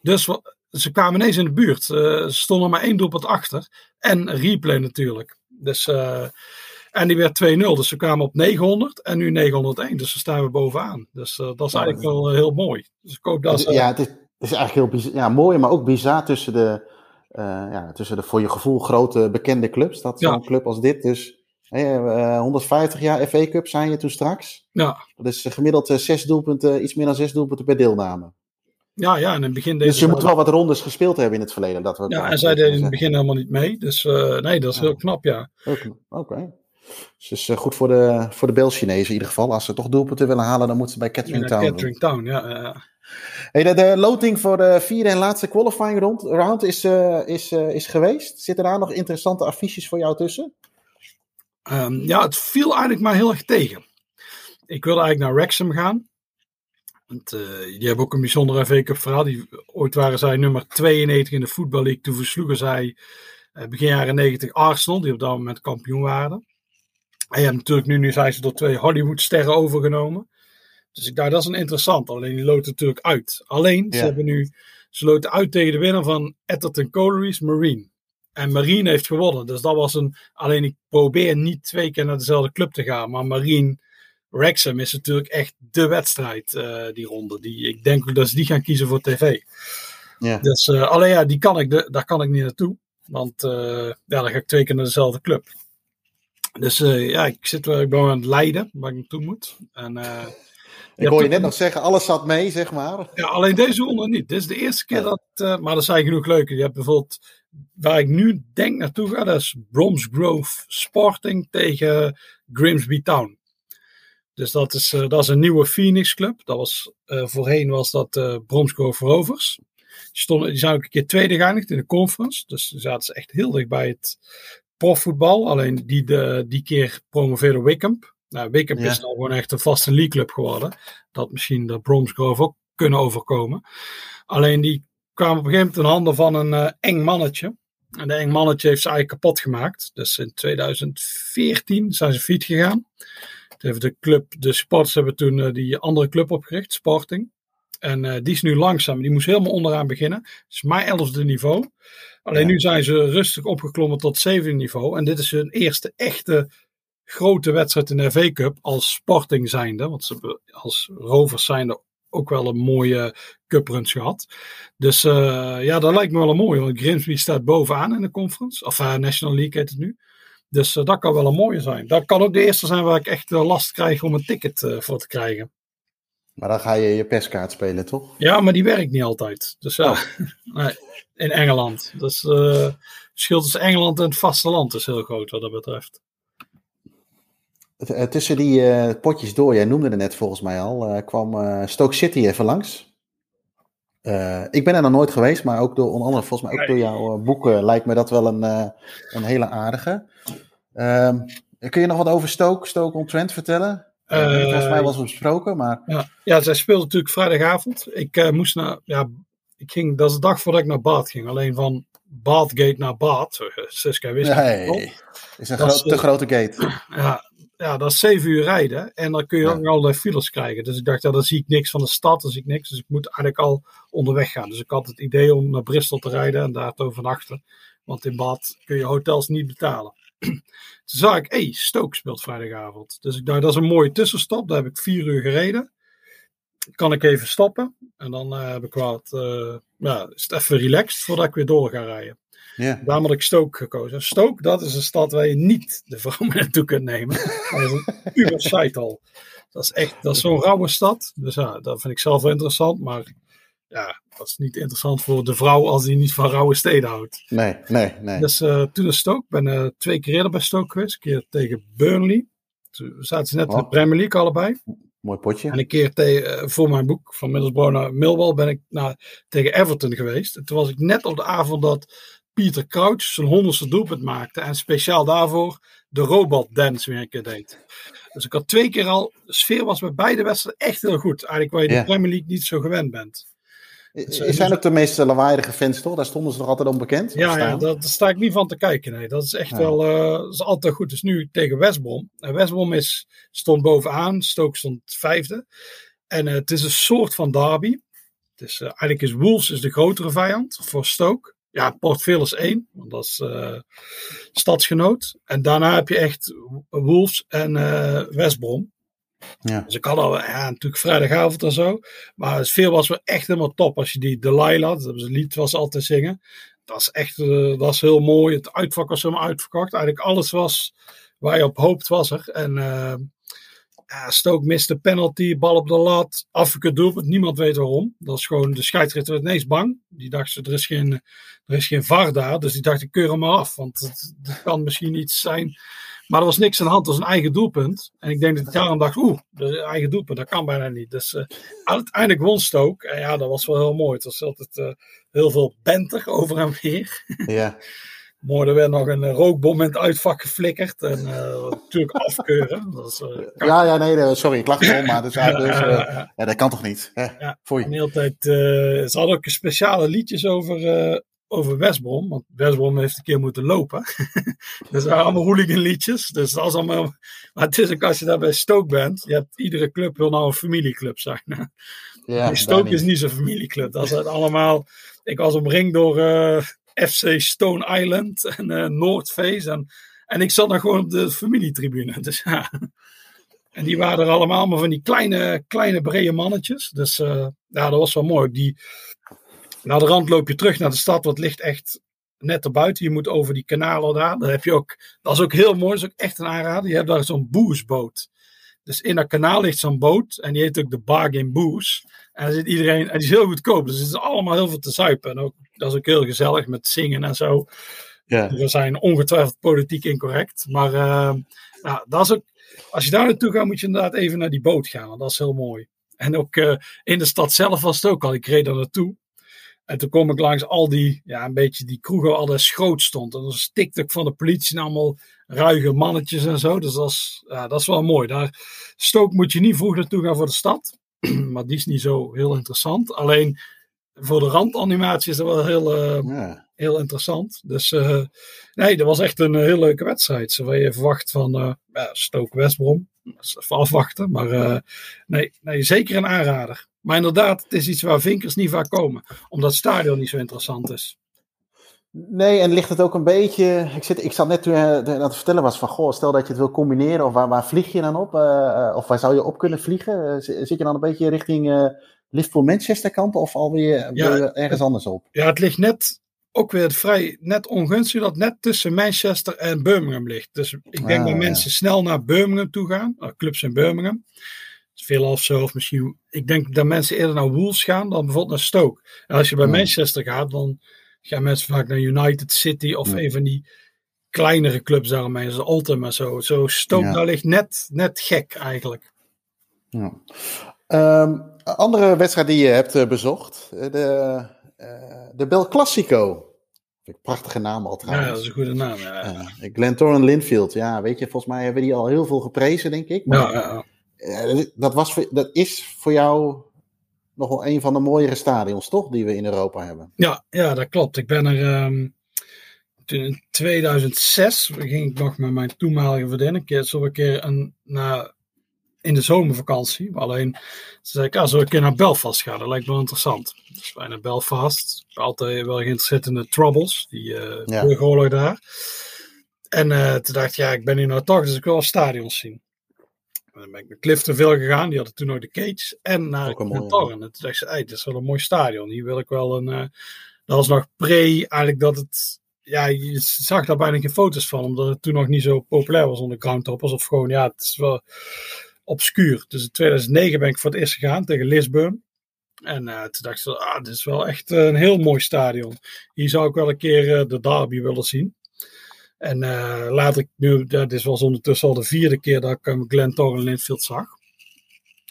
Dus ze kwamen ineens in de buurt. Uh, ze stonden maar één doelpunt achter. En replay natuurlijk. Dus... En die werd 2-0. Dus ze kwamen op 900 en nu 901. Dus daar staan we bovenaan. Dus uh, dat is eigenlijk wel uh, heel mooi. Dus ik hoop dat. Uh... Ja, het is, het is eigenlijk heel bizar, ja, mooi, maar ook bizar tussen de, ja, tussen de voor je gevoel grote bekende clubs. Dat zo'n club als dit dus. 150 jaar FA Cup zijn je toen straks. Ja. Dat is gemiddeld zes doelpunten, iets meer dan zes doelpunten per deelname. Ja, ja, in het begin deze Dus je moet wel wat rondes gespeeld hebben in het verleden. Dat we Ja, en zij deden in het begin helemaal niet mee. Dus uh, nee, dat is Ja. heel knap, ja. Oké. Dus het is eh, goed voor de, voor de Beels-Chinezen in ieder geval. Als ze toch doelpunten willen halen, dan moeten ze bij Catherine In Town. Catering Town, ja. Ja. De, de loting voor de vierde en laatste qualifying round is, eh, is, eh, is geweest. Zitten daar nog interessante affiches voor jou tussen? Ehm, ja, het viel eigenlijk maar heel erg tegen. Ik wilde eigenlijk naar Wrexham gaan. Want, eh, die hebben ook een bijzondere FA Cup verhaal. Die, ooit waren zij nummer 92 in de Football League. Toen versloegen zij begin jaren 90 Arsenal, die op dat moment kampioen waren. En hebt natuurlijk nu, nu zijn ze door twee Hollywood-sterren overgenomen. Dus ik dacht, dat is een interessant. Alleen die loten natuurlijk uit. Alleen, ze hebben nu, ze loten uit tegen de winnaar van Etterton Collieries, Marine. En Marine heeft gewonnen. Dus dat was een. Alleen ik probeer niet twee keer naar dezelfde club te gaan. Maar Marine Wrexham is natuurlijk echt de wedstrijd, eh, die ronde. Die, ik denk ook dat ze die gaan kiezen voor tv. Ja. Dus eh, alleen ja, die kan ik de, daar kan ik niet naartoe. Want eh, ja, dan ga ik twee keer naar dezelfde club. Dus ja, ik, zit, wel- ik ben aan het leiden waar ik naartoe moet. En, Ik hoor je net nog zeggen, alles zat mee, zeg maar. ja, alleen deze ronde niet. Dit is de eerste keer dat. eh, maar er zijn genoeg leuke. Je hebt bijvoorbeeld. Waar ik nu denk naartoe ga, dat is Bromsgrove Sporting tegen Grimsby Town. Dus dat is, eh, dat is een nieuwe Phoenix Club. Dat was, eh, voorheen was dat eh Bromsgrove Rovers. Die, stonden, die zijn ook een keer tweede geëindigd in de conference. Dus die zaten ze echt heel dicht bij het profvoetbal. Alleen die, de, die keer promoveerde Wickham. Nou, Wickham Ja. is nou gewoon echt een vaste league club geworden. Dat misschien de Bromsgrove ook kunnen overkomen. Alleen die kwamen op een gegeven moment in handen van een eh, eng mannetje. En de eng mannetje heeft ze eigenlijk kapot gemaakt. Dus in 2014 zijn ze fiets gegaan. Toen heeft de club, de sports hebben toen eh, die andere club opgericht, Sporting. En eh, die is nu langzaam. Die moest helemaal onderaan beginnen. Het is maar elfde niveau. Alleen Ja. nu zijn ze rustig opgeklommen tot zevende niveau. En dit is hun eerste echte grote wedstrijd in de FA Cup als Sporting zijnde. Want ze hebben als Rovers zijnde ook wel een mooie cupruns gehad. Dus eh, ja, dat lijkt me wel een mooie. Want Grimsby staat bovenaan in de conference. Of eh, National League heet het nu. Dus eh, dat kan wel een mooie zijn. Dat kan ook de eerste zijn waar ik echt last krijg om een ticket voor te krijgen. Maar dan ga je je perskaart spelen, toch? Ja, maar die werkt niet altijd. Dus ja, Oh. in Engeland. Dus het verschil tussen Engeland en het vasteland is heel groot wat dat betreft. Eh, Tussen die eh, potjes door, jij noemde het net volgens mij al, eh, kwam Stoke City even langs. Ik ben er nog nooit geweest, maar ook door onder andere, volgens mij ook door jouw boeken lijkt me dat wel een, een hele aardige. Ehm, kun je nog wat over Stoke, Stoke on Trent vertellen? Volgens mij was het besproken, maar Ja, ja zij speelde natuurlijk vrijdagavond. Ik moest naar, ja, ik ging, dat is de dag voordat ik naar Baat ging. Alleen van Baatgate naar Baat. Eh, Siska wist nee, is een gro- is, te grote gate. Ja, ja, dat is zeven uur rijden. En dan kun je Ja. ook allerlei files krijgen. Dus ik dacht, ja, dan zie ik niks van de stad. Dan zie ik niks. Dus ik moet eigenlijk al onderweg gaan. Dus ik had het idee om naar Bristol te rijden en daar te overnachten. Want in Baat kun je hotels niet betalen. Toen zag ik, hé, hey, Stoke speelt vrijdagavond. Dus ik dacht, dat is een mooie tussenstop. Daar heb ik vier uur gereden. Kan ik even stoppen. En dan eh, heb ik wat, eh, ja, is het even relaxed voordat ik weer door ga rijden. Ja. Daarom had ik Stoke gekozen. Stoke, dat is een stad waar je niet de vrouw mee naartoe kunt nemen. Dat is een site. Dat is echt, dat is zo'n rauwe stad. Dus ja, dat vind ik zelf wel interessant. Maar ja, dat is niet interessant voor de vrouw als die niet van rauwe steden houdt. Nee, nee, nee. Dus eh, toen is Stoke. Ik ben eh, twee keer eerder bij Stoke geweest. Een keer tegen Burnley. Toen zaten ze net in de Oh. Premier League allebei. Mooi potje. En een keer eh, voor mijn boek van Middlesbrough naar Millwall ben ik naar, tegen Everton geweest. En toen was ik net op de avond dat Pieter Crouch zijn honderdste doelpunt maakte. En speciaal daarvoor de robot dance weer een keer deed. Dus ik had twee keer al, de sfeer was bij beide wedstrijden echt heel goed. Eigenlijk waar je de Premier League niet zo gewend bent. Het zijn ook de meest lawaaiige fans, toch? Daar stonden ze nog altijd onbekend. Ja, ja daar, sta ik niet van te kijken. Nee. Dat is echt Ja. wel, eh, is altijd goed. Dus nu tegen West Brom. En West Brom is, stond bovenaan, Stoke stond vijfde. En eh, het is een soort van derby. Het is, eh, eigenlijk is Wolves is de grotere vijand voor Stoke. Ja, Port Vale is één, want dat is eh, stadsgenoot. En daarna heb je echt Wolves en eh West Brom. Ja. Dus ik had al, ja, natuurlijk vrijdagavond en zo. Maar het veel was wel echt helemaal top. Als je die Delilah, dat hebben ze lied was altijd zingen. Dat is echt, eh, dat is heel mooi. Het uitvak was helemaal uitverkocht. Eigenlijk alles was waar je op hoopt was er. En, Ja, Stoke miste penalty, bal op de lat, afgekeurd doelpunt. Niemand weet waarom. Dat is gewoon, de scheidsrechter werd ineens bang. Die dacht, er is geen, er is geen VAR daar. Dus die dacht, ik keur hem maar af. Want het, het kan misschien iets zijn. Maar er was niks aan de hand. Dat was een eigen doelpunt. En ik denk dat ik daarom dacht, oeh, de eigen doelpunt, dat kan bijna niet. Dus uh, uiteindelijk won Stoke. En ja, dat was wel heel mooi. Het was altijd uh, heel veel benter over en weer. Ja. Mooi, er werd nog een rookbom in het uitvak geflikkerd. En uh, natuurlijk afkeuren. Dat is, ja, ja, nee, sorry, ik lach erom, maar dus, uh, ja, dat kan toch niet? Hè? Ja, Foei. en de hele tijd, ze hadden ook speciale liedjes over, over Westbrom. Want Westbrom heeft een keer moeten lopen. dus dat waren allemaal hooligan liedjes. Dus dat is allemaal... Maar het is ook als je daar bij Stoke bent. Je hebt, iedere club wil nou een familieclub zijn. Ja, Stoke is niet zo'n familieclub. Dat is het allemaal... Ik was omringd door... FC Stone Island en uh, Noordface. En, en ik zat dan gewoon op de familietribune. Dus ja. En die waren er allemaal maar van die kleine, kleine brede mannetjes. Dus uh, ja, dat was wel mooi. Die, naar de rand loop je terug naar de stad. Wat ligt echt net erbuiten. Je moet over die kanalen daar. Dan heb je ook, dat is ook heel mooi. Dat is ook echt een aanrader. Je hebt daar zo'n boosboot. Dus in dat kanaal ligt zo'n boot. En die heet ook de Bargain Boos. En zit iedereen, en die is heel goedkoop. Dus het is allemaal heel veel te zuipen. En ook, dat is ook heel gezellig met zingen en zo. Ja. We zijn ongetwijfeld politiek incorrect. Maar uh, nou, dat is ook, als je daar naartoe gaat, moet je inderdaad even naar die boot gaan. Want dat is heel mooi. En ook uh, in de stad zelf was het ook al. Ik reed daar naartoe. En toen kom ik langs al die, ja, een beetje die kroegen waar alles groot stond. En dan stikte ik van de politie en allemaal ruige mannetjes en zo. Dus dat is, ja, dat is wel mooi. Daar Stook moet je niet vroeg naartoe gaan voor de stad. maar die is niet zo heel interessant. Alleen voor de randanimatie is dat wel heel, Ja. Heel interessant. Dus uh, nee, dat was echt een heel leuke wedstrijd. Zo waar je verwacht van uh, ja, Stoke Westbrom. Even afwachten. Maar nee, nee, zeker een aanrader. Maar inderdaad, het is iets waar vinkers niet vaak komen. Omdat het stadion niet zo interessant is. Nee, en ligt het ook een beetje. Ik, zit, ik zat net toen je aan het vertellen was van. Goh, stel dat je het wil combineren. Of waar, waar vlieg je dan op? Uh, of waar zou je op kunnen vliegen? Uh, zit je dan een beetje richting uh, Liverpool-Manchester kant? Of alweer ja, ergens anders op? Ja, het ligt net. Ook weer vrij net ongunstig dat net tussen Manchester en Birmingham ligt. Dus ik denk Ah, dat ja. mensen snel naar Birmingham toe gaan. Clubs in Birmingham. Veel of zo. Of misschien. Ik denk dat mensen eerder naar Wolves gaan dan bijvoorbeeld naar Stoke. En als je bij Ja. Manchester gaat, dan gaan mensen vaak naar United City of Ja. een van die kleinere clubs daaromheen, zoals Alton en zo. Zo Stoke, daar ligt net, net gek eigenlijk. Ja. Ehm, andere wedstrijd die je hebt uh, bezocht. eh, De, de Bel Classico. Prachtige naam al Ja, trouwens. dat is een goede naam. Ja, ja. Uh, Glentoran Linfield. Ja, weet je, volgens mij hebben die al heel veel geprezen, denk ik. Maar ja, ja. eh, dat, was, voor- dat is voor jou nog wel een van de mooiere stadions, toch? Die we in Europa hebben. Ja, ja, dat klopt. Ik ben er ehm, toen in 2006 ging ik nog met mijn toenmalige vriendin een keer, zo een keer een, na, in de zomervakantie. Alleen ze zei ik, ah, een keer naar Belfast gaan? Dat lijkt me wel interessant. Dus wij naar Belfast. Ik altijd wel geïnteresseerd in de Troubles, die Ja. burgeroorlog daar. En eh, toen dacht ik, ja, ik ben hier nou toch, dus ik wil wel stadions zien. En dan ben ik naar Clifton veel gegaan, die hadden toen nog de Cage. En naar Ook Torren. En toen dacht ze, hey, dit is wel een mooi stadion. Hier wil ik wel een... eh, dat was nog pre, eigenlijk dat het... Ja, je zag daar bijna geen foto's van, omdat het toen nog niet zo populair was onder groundtoppers. Of gewoon, ja, het is wel obscuur. Dus in 2009 ben ik voor het eerst gegaan tegen Lisburn. En eh, toen dacht ik, ah, dit is wel echt een heel mooi stadion. Hier zou ik wel een keer eh, de derby willen zien. En eh, later, nu, ja, dit was ondertussen al de vierde keer dat ik um, Glen Torren Linfield zag.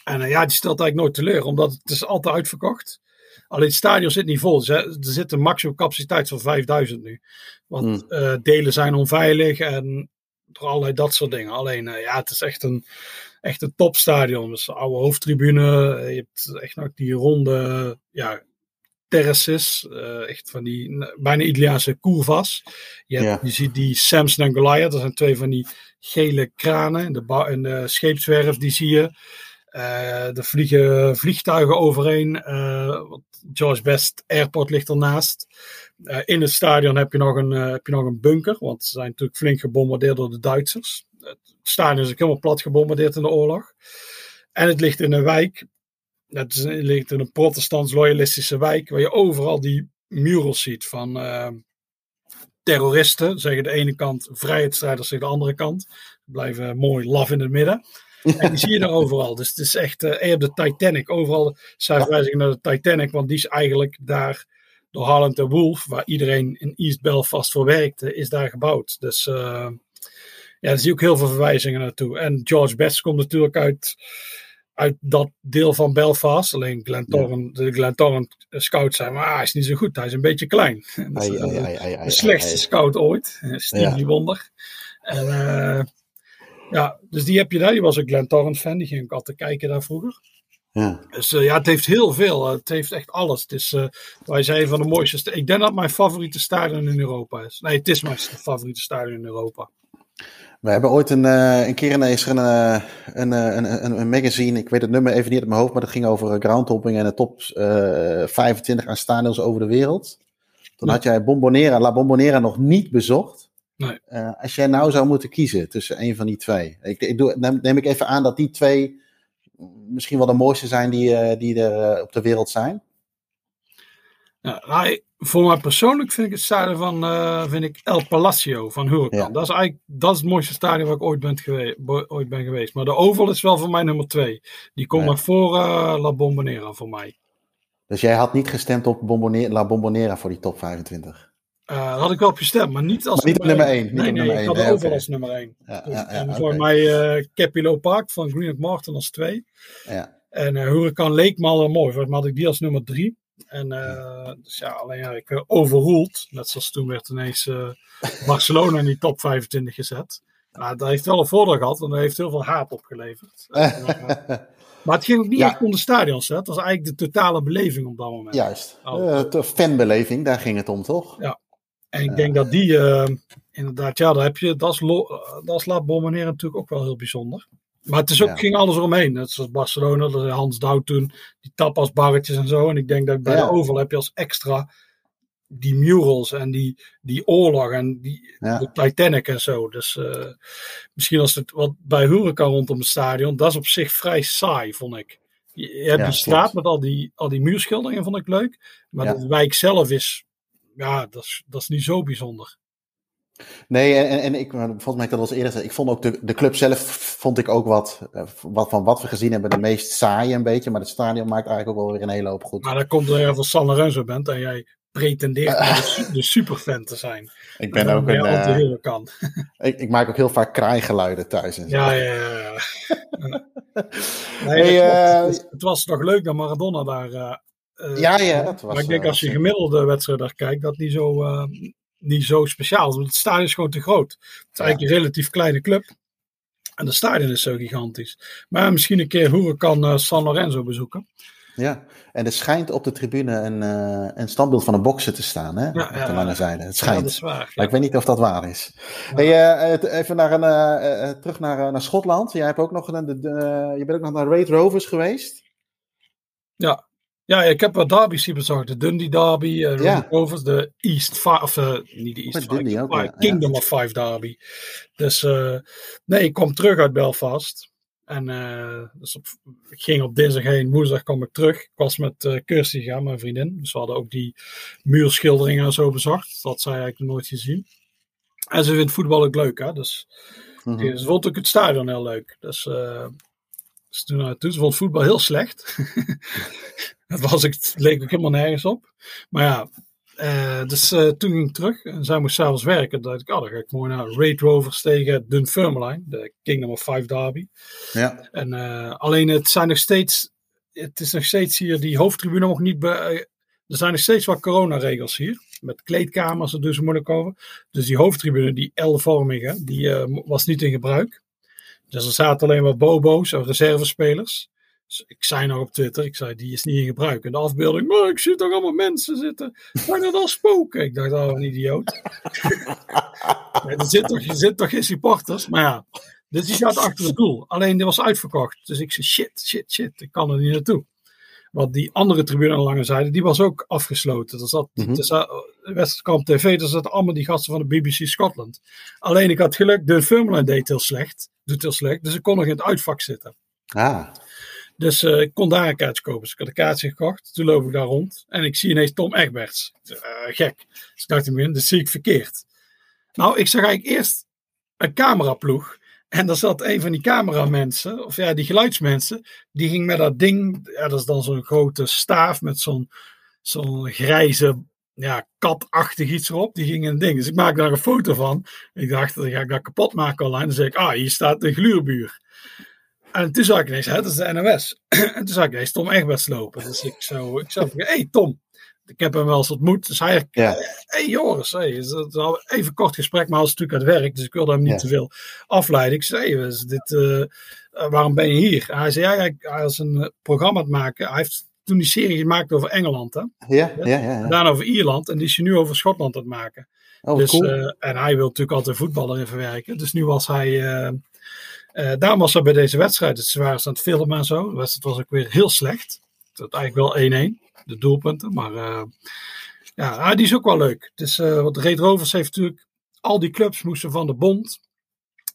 En eh, ja, die stelt eigenlijk nooit teleur, omdat het is altijd uitverkocht. Alleen het stadion zit niet vol. Dus, hè, er zit een maximum capaciteit van 5000 nu. Want Hmm. eh, delen zijn onveilig en door allerlei dat soort dingen. Alleen, eh, ja, het is echt een, echt een topstadion. Dus oude hoofdtribune. eh, Je hebt echt nog die ronde ja, terraces. eh, echt van die bijna Italiaanse curvas. Je, hebt, Ja. je ziet die Samson en Goliath. Dat zijn twee van die gele kranen. En de, en de scheepswerf, die zie je. Eh, er vliegen vliegtuigen overheen. want George Best Airport ligt ernaast. Eh, in het stadion heb je, nog een, heb je nog een bunker. Want ze zijn natuurlijk flink gebombardeerd door de Duitsers. Het stadion is ook helemaal plat gebombardeerd in de oorlog. En het ligt in een wijk. Het, is, ligt in een protestants-loyalistische wijk. Waar je overal die murals ziet van terroristen. Zeggen de ene kant, vrijheidsstrijders zeggen de andere kant. Blijven mooi laf in het midden. En die zie je er overal. Dus het is echt, uh, je hebt de Titanic, overal zijn verwijzingen naar de Titanic, want die is eigenlijk daar door Harland de Wolf, waar iedereen in East Belfast voor werkte, is daar gebouwd. Dus uh, ja, daar zie je ook heel veel verwijzingen naartoe. En George Best komt natuurlijk uit, uit dat deel van Belfast. Alleen Glentoran, de Glentoran scouts zijn, maar ah, hij is niet zo goed. Hij is een beetje klein. Dat is, uh, de slechtste scout ooit. Stevie ja. Wonder. En uh, ja, dus die heb je daar. Die was een Glentoran fan. Die ging ik altijd kijken daar vroeger. Ja. Dus uh, ja, het heeft heel veel. het heeft echt alles. Het is, uh, wij zijn van de mooiste. Ik denk dat mijn favoriete stadion in Europa is. Nee, het is mijn favoriete stadion in Europa. We hebben ooit een, uh, een keer een, een, een, een, een, magazine, ik weet het nummer even niet uit mijn hoofd, maar dat ging over groundhopping en de top 25 aan stadions over de wereld. Toen ja. had jij Bombonera, La Bombonera nog niet bezocht. Nee. als jij nou zou moeten kiezen tussen een van die twee. Ik, ik doe, neem, neem ik even aan dat die twee misschien wel de mooiste zijn die, uh, die er op de wereld zijn? Ja, nou, voor mij persoonlijk vind ik het stadion van vind ik El Palacio van Huracan. Ja. Dat is eigenlijk dat is het mooiste stadion waar ik ooit ben, geweest, ooit ben geweest. Maar de Oval is wel voor mij nummer twee. Die komt nog voor La Bombonera voor mij. Dus jij had niet gestemd op Bombonera, La Bombonera voor die top 25? Uh, had ik wel op gestemd, maar niet als maar niet nummer 1. Nee, nee, ik had de Oval als nummer 1. Ja, ja, ja, en voor mij uh, Capillo Park van Green Martin als 2. Ja. En uh, Huracan leek me al mooi, voor mij had ik die als nummer 3. En uh, dus ja, alleen ja, ik werd overroeld. Net zoals toen werd ineens Barcelona in die top 25 gezet. Nou, dat heeft wel een voordeel gehad, want dat heeft heel veel haat opgeleverd. maar het ging ook niet ja. echt om de stadions. Hè? Het was eigenlijk de totale beleving op dat moment. Juist. Oh. de fanbeleving, daar ging het om, toch? Ja. En ik denk dat die, inderdaad, ja, daar heb je, dat is, dat is La Bombonera natuurlijk ook wel heel bijzonder. Maar het is ook, ja. ging alles eromheen. Net zoals Barcelona, dat Hans Douw toen, die tapasbarretjes en zo. En ik denk dat bij ja. de Oval heb je als extra die murals en die, die oorlog en die ja. de Titanic en zo. Dus uh, misschien als het wat bij Huracan rondom het stadion, dat is op zich vrij saai, vond ik. Je, je hebt die straat met al die, al die muurschilderingen, vond ik leuk. Maar de wijk zelf is, ja, dat is, dat is niet zo bijzonder. Nee, en, en ik, volgens mij ik dat al eens eerder ik vond ook de, de club zelf, vond ik ook wat, wat van wat we gezien hebben, de meest saaie een beetje. Maar het stadion maakt eigenlijk ook wel weer een hele hoop goed. Maar dat komt er van San Lorenzo bent en jij pretendeert de, de superfan te zijn. Ik ben ook een... Uh, kan. ik, ik maak ook heel vaak kraaigeluiden thuis. En zo. Ja, ja, ja. ja. nee, hey, uh, het, het, was toch leuk dat Maradona daar... Uh, ja, ja, dat was... Maar ik denk als je gemiddelde wedstrijd daar kijkt, dat niet zo niet zo speciaal. Want het stadion is gewoon te groot. Het is eigenlijk een relatief kleine club. En de stadion is zo gigantisch. Maar misschien een keer Huracan uh, San Lorenzo bezoeken. Ja, en er schijnt op de tribune een, uh, een standbeeld van een bokser te staan, hè? Ja, op de lange zijde. Het schijnt. Ja, dat is waar, maar ik weet niet of dat waar is. Hey, uh, even naar een, terug naar, naar Schotland. Jij hebt ook nog een, de, de, je bent ook nog naar Raid Rovers geweest. Ja, ja, ik heb wat derby's hier bezorgd. De Dundee Derby, uh, ja. Rovers, de East Five, of uh, niet de East Five, Dundee ook, ja. Kingdom ja. of Five Derby. Dus uh, nee, ik kom terug uit Belfast. En dus op, ik ging op dinsdag heen, woensdag kwam ik terug. Ik was met Kirsty gegaan, mijn vriendin. Dus we hadden ook die muurschilderingen en zo bezocht. Dat zij eigenlijk nooit gezien. En ze vindt voetbal ook leuk, hè. Dus mm -hmm. ze vond ook het stadion heel leuk. Dus... Dus toen naartoe. Ze vond voetbal heel slecht. dat was ik, het leek ook helemaal nergens op. Maar ja, uh, dus uh, toen ging ik terug en zij moest s'avonds werken. dacht ik, oh, dan ga ik mooi naar Raid Rovers tegen Dunfermline, de Kingdom of Five derby. Ja. En uh, alleen het zijn nog steeds, het is nog steeds hier, die hoofdtribune nog niet, be, er zijn nog steeds wat coronaregels hier. Met kleedkamers er dus moeilijk over. Dus die hoofdtribune, die L-vormige, die was niet in gebruik. Dus er zaten alleen maar bobo's of reservespelers. Dus ik zei nog op Twitter, ik zei, die is niet in gebruik. En de afbeelding, maar ik zie toch allemaal mensen zitten. Zijn dat al spoken? Ik dacht, oh, een idioot. er, zit toch, er zit toch geen supporters? Maar ja, dus die zat achter het doel. Alleen die was uitverkocht. Dus ik zei, shit, shit, shit, ik kan er niet naartoe. Want die andere tribune aan de lange zijde, die was ook afgesloten. Er zat, mm -hmm. er zat Westerkamp TV, daar zaten allemaal die gasten van de BBC Scotland. Alleen ik had geluk, de Firmline deed heel slecht. Doet heel slecht. Dus ik kon nog in het uitvak zitten. Ah. Dus uh, ik kon daar een kaartje kopen. Dus ik had een kaartje gekocht. Toen loop ik daar rond. En ik zie ineens Tom Egberts. Uh, gek. Dus ik dacht dat zie ik verkeerd. Nou, ik zag eigenlijk eerst een cameraploeg. En daar zat een van die cameramensen, of ja, die geluidsmensen, die ging met dat ding, ja, dat is dan zo'n grote staaf met zo'n zo'n grijze, ja, katachtig iets erop. Die ging een ding. Dus ik maak daar een foto van. Ik dacht, dan ga ik dat kapot maken online. Dan zeg ik, ah, hier staat de gluurbuur. En toen zag ik ineens, hè, dat is de NOS. en toen zag ik ineens Tom Egberts lopen. Dus ik zou, ik zou hé hey, Tom, ik heb hem wel eens ontmoet. Dus hij, Ja. hey Joris, hey, dat even kort gesprek, maar hij was natuurlijk aan het werk, dus ik wilde hem niet Ja. te veel afleiden. Ik zei, hey, dit, eh, eh, waarom ben je hier? En hij zei, ja, hij, hij is een eh, programma aan het maken. Hij heeft toen die serie gemaakt over Engeland, hè? Ja, ja, ja. ja. daarna over Ierland en die is je nu over Schotland aan het maken. Oh, dus, cool. en hij wil natuurlijk altijd voetballer in verwerken. Dus nu was hij. Eh, daarom was hij bij deze wedstrijd. Dus ze waren aan het filmen en zo. De wedstrijd was ook weer heel slecht. Het was eigenlijk wel 1-1, de doelpunten. Maar eh, ja, ah, die is ook wel leuk. Dus, eh want Red Rovers heeft natuurlijk. Al die clubs moesten van de bond.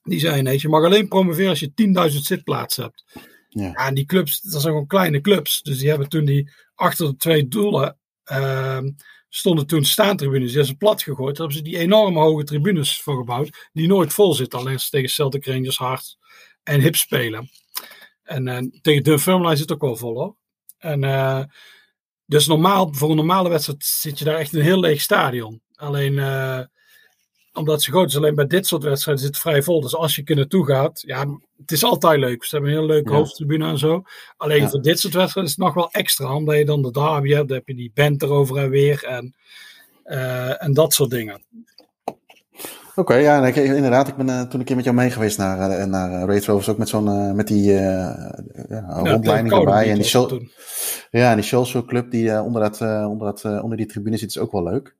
Die zei nee, je mag alleen promoveren als je 10.000 zitplaatsen hebt. Ja. Ja, en die clubs, dat zijn gewoon kleine clubs. Dus die hebben toen die achter de twee doelen. ehm, stonden toen staantribunes. Die hebben ze plat gegooid. Daar hebben ze die enorme hoge tribunes voor gebouwd. Die nooit vol zitten. Alleen ze tegen Celtic Rangers hard en hip spelen. En eh, tegen Dunfermline zit het ook wel vol hoor. En eh, dus normaal, voor een normale wedstrijd zit je daar echt in een heel leeg stadion. Alleen eh, omdat ze groot is, alleen bij dit soort wedstrijden zit het vrij vol. Dus als je er naartoe gaat, ja, het is altijd leuk. Ze hebben een heel leuke Ja. hoofdtribune en zo. Alleen Ja. voor dit soort wedstrijden is het nog wel extra. Omdat je dan de derby hebt, dan heb je die band erover en weer. En, en dat soort dingen. Oké, ja, ik- inderdaad. Ik ben eh, toen een keer met jou mee geweest naar, eh, naar uh, Race Rovers. Ook met zo'n, met die ja, rondleiding erbij. En die, show, ja, en die social club die onder, dat, onder, dat, onder die tribune zit is ook wel leuk.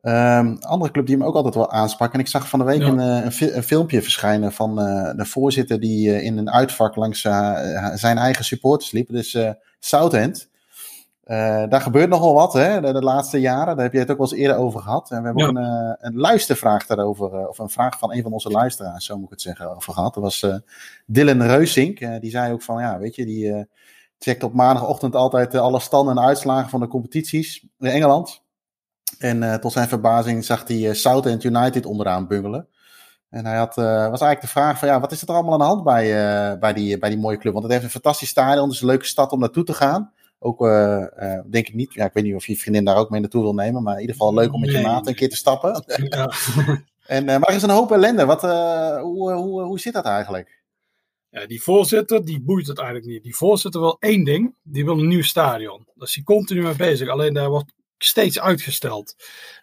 Een andere club die me ook altijd wel aansprak. En ik zag van de week Ja. een, een, een filmpje verschijnen van de voorzitter die in een uitvak langs zijn eigen supporters liep. Dus Southend. Eh, daar gebeurt nogal wat hè, de, de laatste jaren. Daar heb je het ook wel eens eerder over gehad. En we hebben Ja. ook een, eh, een luistervraag daarover, eh, of een vraag van een van onze luisteraars, zo moet ik het zeggen, over gehad. Dat was Dylan Reusink. Die zei ook van, ja, weet je, die checkt op maandagochtend altijd alle standen en uitslagen van de competities in Engeland. En tot zijn verbazing zag hij Southend United onderaan bungelen. En hij had, was eigenlijk de vraag van, ja, wat is er allemaal aan de hand bij, bij, die, bij die mooie club? Want het heeft een fantastisch stadion, dus een leuke stad om naartoe te gaan. Ook, eh, eh, denk ik niet, ja, ik weet niet of je vriendin daar ook mee naartoe wil nemen, maar in ieder geval leuk om met je maat een keer te stappen. Ja. En, eh, maar er is een hoop ellende. Wat, hoe, hoe, hoe zit dat eigenlijk? Ja, die voorzitter, die boeit het eigenlijk niet. Die voorzitter wil één ding, die wil een nieuw stadion. Daar is hij continu mee bezig. Alleen daar wordt steeds uitgesteld.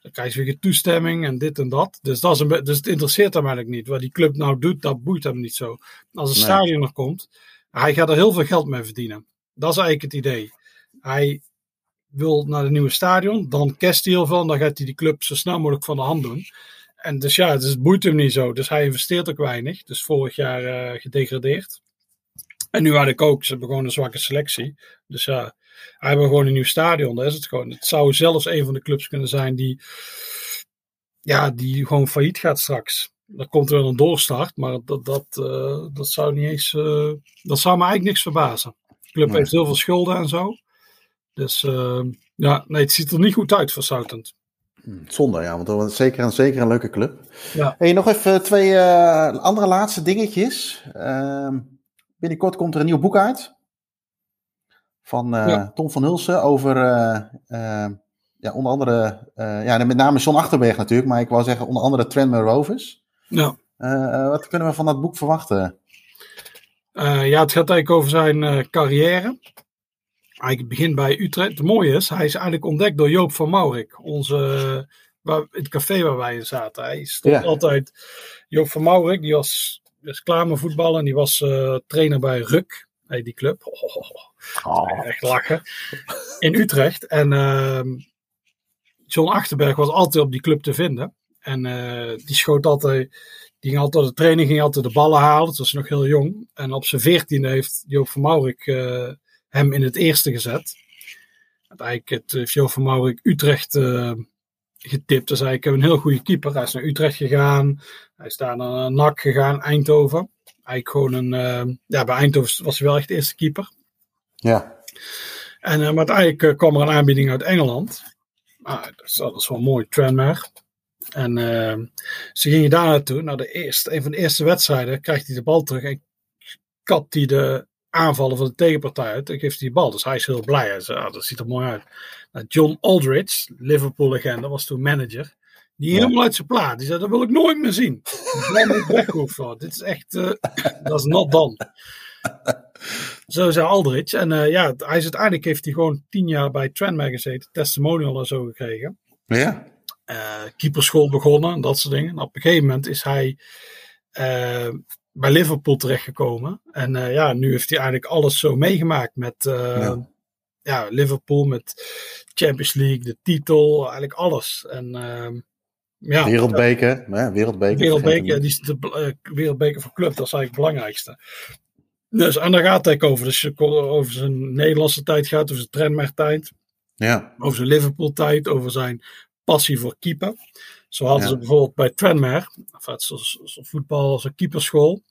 Dan krijg je weer toestemming en dit en dat. Dus, dat is een dus het interesseert hem eigenlijk niet. Wat die club nou doet, dat boeit hem niet zo. Als een Nee. stadion er komt, hij gaat er heel veel geld mee verdienen. Dat is eigenlijk het idee. Hij wil naar het nieuwe stadion, dan kerst hij en dan gaat hij die club zo snel mogelijk van de hand doen. En dus ja, dus het boeit hem niet zo. Dus hij investeert ook weinig. Dus vorig jaar eh, gedegradeerd. En nu had ik ook, ze hebben gewoon een zwakke selectie. Dus ja, hij hebben gewoon een nieuw stadion. Dat is het gewoon. Het zou zelfs een van de clubs kunnen zijn die, ja, die gewoon failliet gaat straks. Er komt wel een doorstart, maar dat, dat, eh, dat zou niet eens, eh, dat zou me eigenlijk niks verbazen. De club Nee. heeft heel veel schulden en zo. Dus eh, ja, nee, het ziet er niet goed uit voor Southampton. Hm, Zonde, ja, want dat was zeker, een- zeker een leuke club. Ja. Hey, nog even twee eh, andere laatste dingetjes. Ehm, binnenkort komt er een nieuw boek uit. Van Ja. Tom van Hulsen over, eh, ja, onder andere, ja, met name John Achterberg natuurlijk, maar ik wou zeggen onder andere Tranmere Rovers. Ja. Wat kunnen we van dat boek verwachten? Ja, het gaat eigenlijk over zijn carrière. Hij begint bij Utrecht. Het mooie is, hij is eigenlijk ontdekt door Joop van Maurik. Onze, waar, het café waar wij in zaten. Hij stond Ja. altijd... Joop van Maurik, die was, was klaar met voetballen. En die was eh, trainer bij RUK. Hey, die club. Oh, oh, oh. Echt lachen. In Utrecht. En ehm, John Achterberg was altijd op die club te vinden. En eh, die schoot altijd... Die ging altijd, de training ging altijd de ballen halen. Dat was nog heel jong. En op zijn veertiende heeft Joop van Maurik eh, hem in het eerste gezet. Uiteindelijk het heeft Joop van Maurik Utrecht eh, getipt. Dus eigenlijk hebben een heel goede keeper. Hij is naar Utrecht gegaan. Hij is daar naar NAC gegaan, Eindhoven. Eigenlijk gewoon een... eh, ja, bij Eindhoven was hij wel echt de eerste keeper. Ja, En, eh, maar uiteindelijk eh, kwam er een aanbieding uit Engeland. Ah, dat, is, dat is wel mooi, Tranmere. En uh, ze gingen daar naartoe. Nou, de eerste, een van de eerste wedstrijden krijgt hij de bal terug en kapt hij de aanvallen van de tegenpartij uit. En geeft hij de bal. Dus hij is heel blij. Hij zei, ah, dat ziet er mooi uit. Nou, John Aldridge, Liverpool-legende, was toen manager. Die helemaal uit zijn plaat. Die zei, dat wil ik nooit meer zien. Dit is echt, uh, dat is not done. Zo zei Aldridge. En uh, ja, hij is uiteindelijk heeft hij gewoon tien jaar bij Trendmag gezeten. Testimonial en zo gekregen. Ja. Uh, keeperschool begonnen en dat soort dingen. En op een gegeven moment is hij bij Liverpool terechtgekomen. En ja, nu heeft hij eigenlijk alles zo meegemaakt met... Ja. ja. Liverpool met Champions League, de titel, eigenlijk alles. En ehm, ja, wereldbeker, ja, wereldbeker. Wereldbeker, die is de uh, wereldbeker voor club, dat is eigenlijk het belangrijkste. Dus, en daar gaat het over. Dus over zijn Nederlandse tijd gaat, over zijn Trenmer tijd. Ja. Over zijn Liverpool tijd, over zijn passie voor keeper. Zo hadden ze bijvoorbeeld bij Tranmere, zoals voetbal als een keeperschool.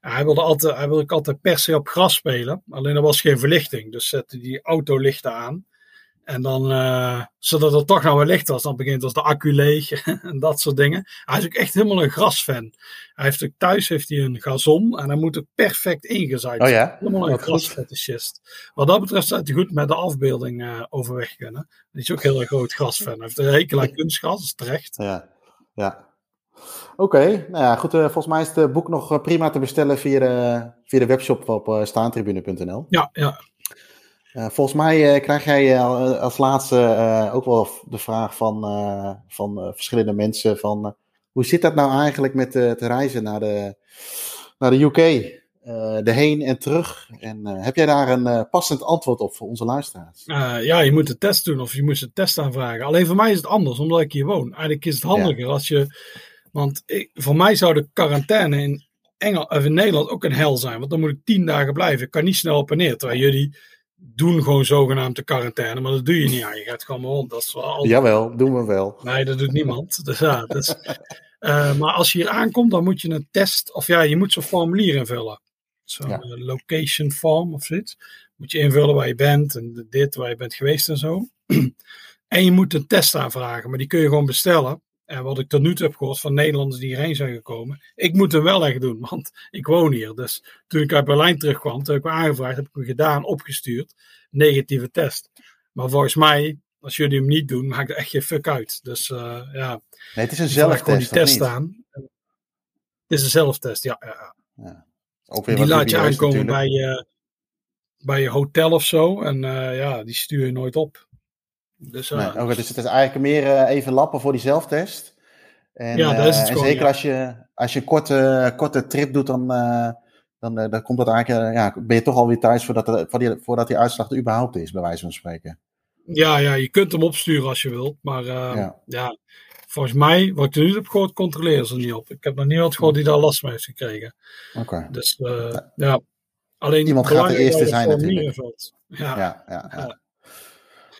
hij wilde, altijd, hij wilde altijd per se op gras spelen, alleen er was geen verlichting. Dus zette die autolichten aan. En dan, uh, zodat er toch nou wel licht was, dan begint als de accu leeg en dat soort dingen. Hij is ook echt helemaal een grasfan. Hij heeft ook thuis heeft hij een gazon en hij moet ook perfect ingezaaid oh ja? Helemaal een grasfetischist. Wat dat betreft zou hij goed met de afbeelding uh, overweg kunnen. Hij is ook heel erg groot grasfan. Hij heeft een hekel aan kunstgras, is terecht. Ja, ja. Oké, nou ja, goed. Uh, volgens mij is het boek nog prima te bestellen via de, via de webshop op staantribune.nl. Ja, ja. Uh, volgens mij uh, krijg jij uh, als laatste ook wel de vraag van, van verschillende mensen van hoe zit dat nou eigenlijk met het reizen naar de, naar de UK? de heen en terug. En heb jij daar een passend antwoord op voor onze luisteraars? ja, je moet de test doen of je moet de test aanvragen. Alleen voor mij is het anders, omdat ik hier woon. Eigenlijk is het handiger als je. Want ik, voor mij zou de quarantaine in, Engel, of in Nederland ook een hel zijn. Want dan moet ik tien dagen blijven. Ik kan niet snel op en neer. Terwijl jullie doen gewoon zogenaamde quarantaine, maar dat doe je niet aan. Je gaat gewoon rond. Dat is wel Jawel, doen we wel. Nee, dat doet niemand. Dus ja, dus, uh, maar als je hier aankomt, dan moet je een test, of ja, je moet zo'n formulier invullen. Zo'n ja. Eh, location form of zoiets. Moet je invullen waar je bent en dit, waar je bent geweest en zo. en je moet een test aanvragen, maar die kun je gewoon bestellen. En wat ik tot nu toe heb gehoord van Nederlanders die hierheen zijn gekomen. Ik moet hem wel echt doen, want ik woon hier. Dus toen ik uit Berlijn terugkwam, toen heb ik me aangevraagd, heb ik hem gedaan, opgestuurd. Negatieve test. Maar volgens mij, als jullie hem niet doen, maakt het echt geen fuck uit. Dus uh, ja. Nee, het is een zelftest. die test aan. Het is een zelftest, ja. ja. ja. Ook weer die laat je aankomen bij je, bij je hotel of zo. En uh, ja, die stuur je nooit op. Dus, uh, nee, dus het is eigenlijk meer uh, even lappen voor die zelftest. En, ja, dat is het uh, en zeker als je, als je een korte, korte trip doet, dan, dan, dan komt dat eigenlijk, ja, ben je toch alweer thuis voordat, de, voordat die uitslag er überhaupt is, bij wijze van spreken. Ja, ja, je kunt hem opsturen als je wilt. Maar ja. ja. volgens mij, wat ik nu heb gehoord, controleren ze niet op. Ik heb nog niemand gehoord die daar last mee heeft gekregen. Oké. Okay. Dus ja. ja. Alleen Iemand gaat de eerste zijn natuurlijk. Ja, ja, ja.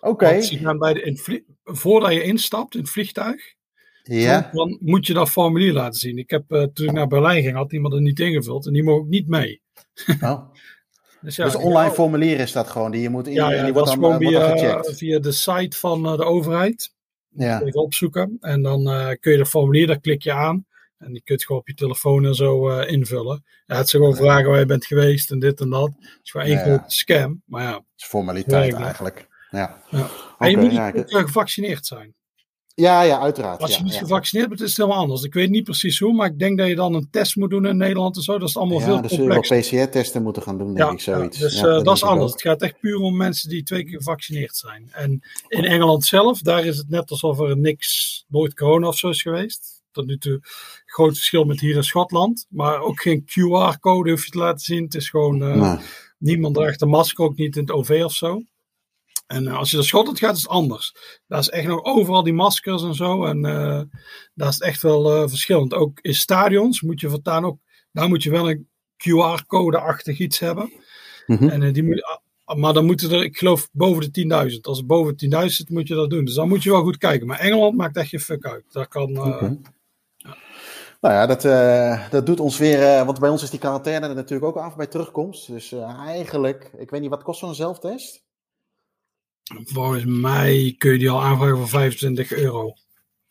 Ja. Oké. Okay. Voordat je instapt in het vliegtuig, ja. dan, moet je dat formulier laten zien. Ik heb, uh, toen ik naar Berlijn ging, had iemand het niet ingevuld en die mocht niet mee. Oh. dus, ja, dus online formulier is dat gewoon, die je moet in, ja, ja, die wordt dan, gewoon via, gecheckt. via de site van uh, de overheid. Ja. Even opzoeken en dan uh, kun je dat formulier, daar klik je aan. En die kun je gewoon op je telefoon en zo uh, invullen. Ja, het ze gewoon vragen waar je bent geweest en dit en dat. Het is gewoon één grote scam. Maar ja. Het is formaliteit eigenlijk. Ja. ja. En je moet ja, ook gevaccineerd zijn. Ja, ja, uiteraard. Als je ja, niet gevaccineerd bent, is het helemaal anders. Ik weet niet precies hoe, maar ik denk dat je dan een test moet doen in Nederland en zo. Dat is allemaal veel complexer. Ja, dus we PCR-testen moeten gaan doen, denk ik, zoiets. dus uh, dat, dat is anders. Het gaat echt puur om mensen die twee keer gevaccineerd zijn. En in Engeland zelf, daar is het net alsof er niks, nooit corona of zo is geweest. Tot nu toe groot verschil met hier in Schotland. Maar ook geen QR-code hoef je te laten zien. Het is gewoon, uh, niemand draagt een masker, ook niet in het OV of zo. En uh, als je naar Schotland gaat, is het anders. Daar is echt nog overal die maskers en zo. En uh, daar is het echt wel uh, verschillend. Ook in stadions moet je voortaan ook. Daar moet je wel een QR-code-achtig iets hebben. Mm -hmm. En die moet, maar dan moeten er, ik geloof, boven de 10.000. Als het boven de 10.000 zit, moet je dat doen. Dus dan moet je wel goed kijken. Maar Engeland maakt echt je fuck uit. Dat kan. Okay. Ja. Nou ja, dat, uh, dat doet ons weer. Uh, want bij ons is die quarantaine er natuurlijk ook af bij terugkomst. Dus uh, eigenlijk, ik weet niet wat kost zo'n zelftest? Volgens mij kun je die al aanvragen voor 25 euro.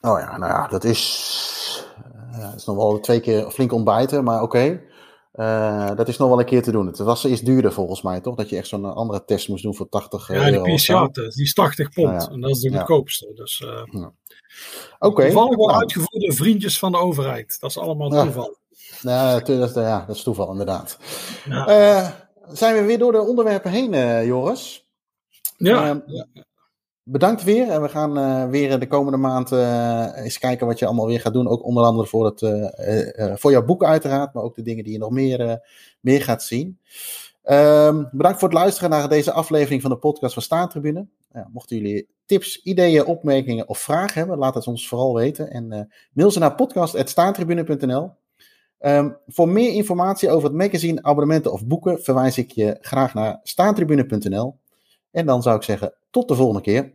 Oh ja, nou ja, dat is, uh, dat is nog wel twee keer flink ontbijten, maar oké. Uh, dat is nog wel een keer te doen. Het was eerst duurder volgens mij, toch? Dat je echt zo'n andere test moest doen voor 80 ja, euro. Ja, PCR-test, die is 80 pond. En dat is de goedkoopste. Dus, uh, ja. Toevallig wel nou. uitgevoerde vriendjes van de overheid. Dat is allemaal toeval. Ja, dat, ja, dat is toeval, inderdaad. Zijn we weer door de onderwerpen heen, Joris? Ja. ja bedankt weer. En we gaan uh, weer de komende maand uh, eens kijken wat je allemaal weer gaat doen. Ook onder andere voor, het, uh, voor jouw boek uiteraard, maar ook de dingen die je nog meer, meer gaat zien. Um, bedankt voor het luisteren naar deze aflevering van de podcast van Staantribune. Ja, mochten jullie tips, ideeën, opmerkingen of vragen hebben, laat het ons vooral weten. En mail ze naar podcast.staantribune.nl. Um, ehm, voor meer informatie over het magazine, abonnementen of boeken verwijs ik je graag naar staantribune.nl. En dan zou ik zeggen, tot de volgende keer.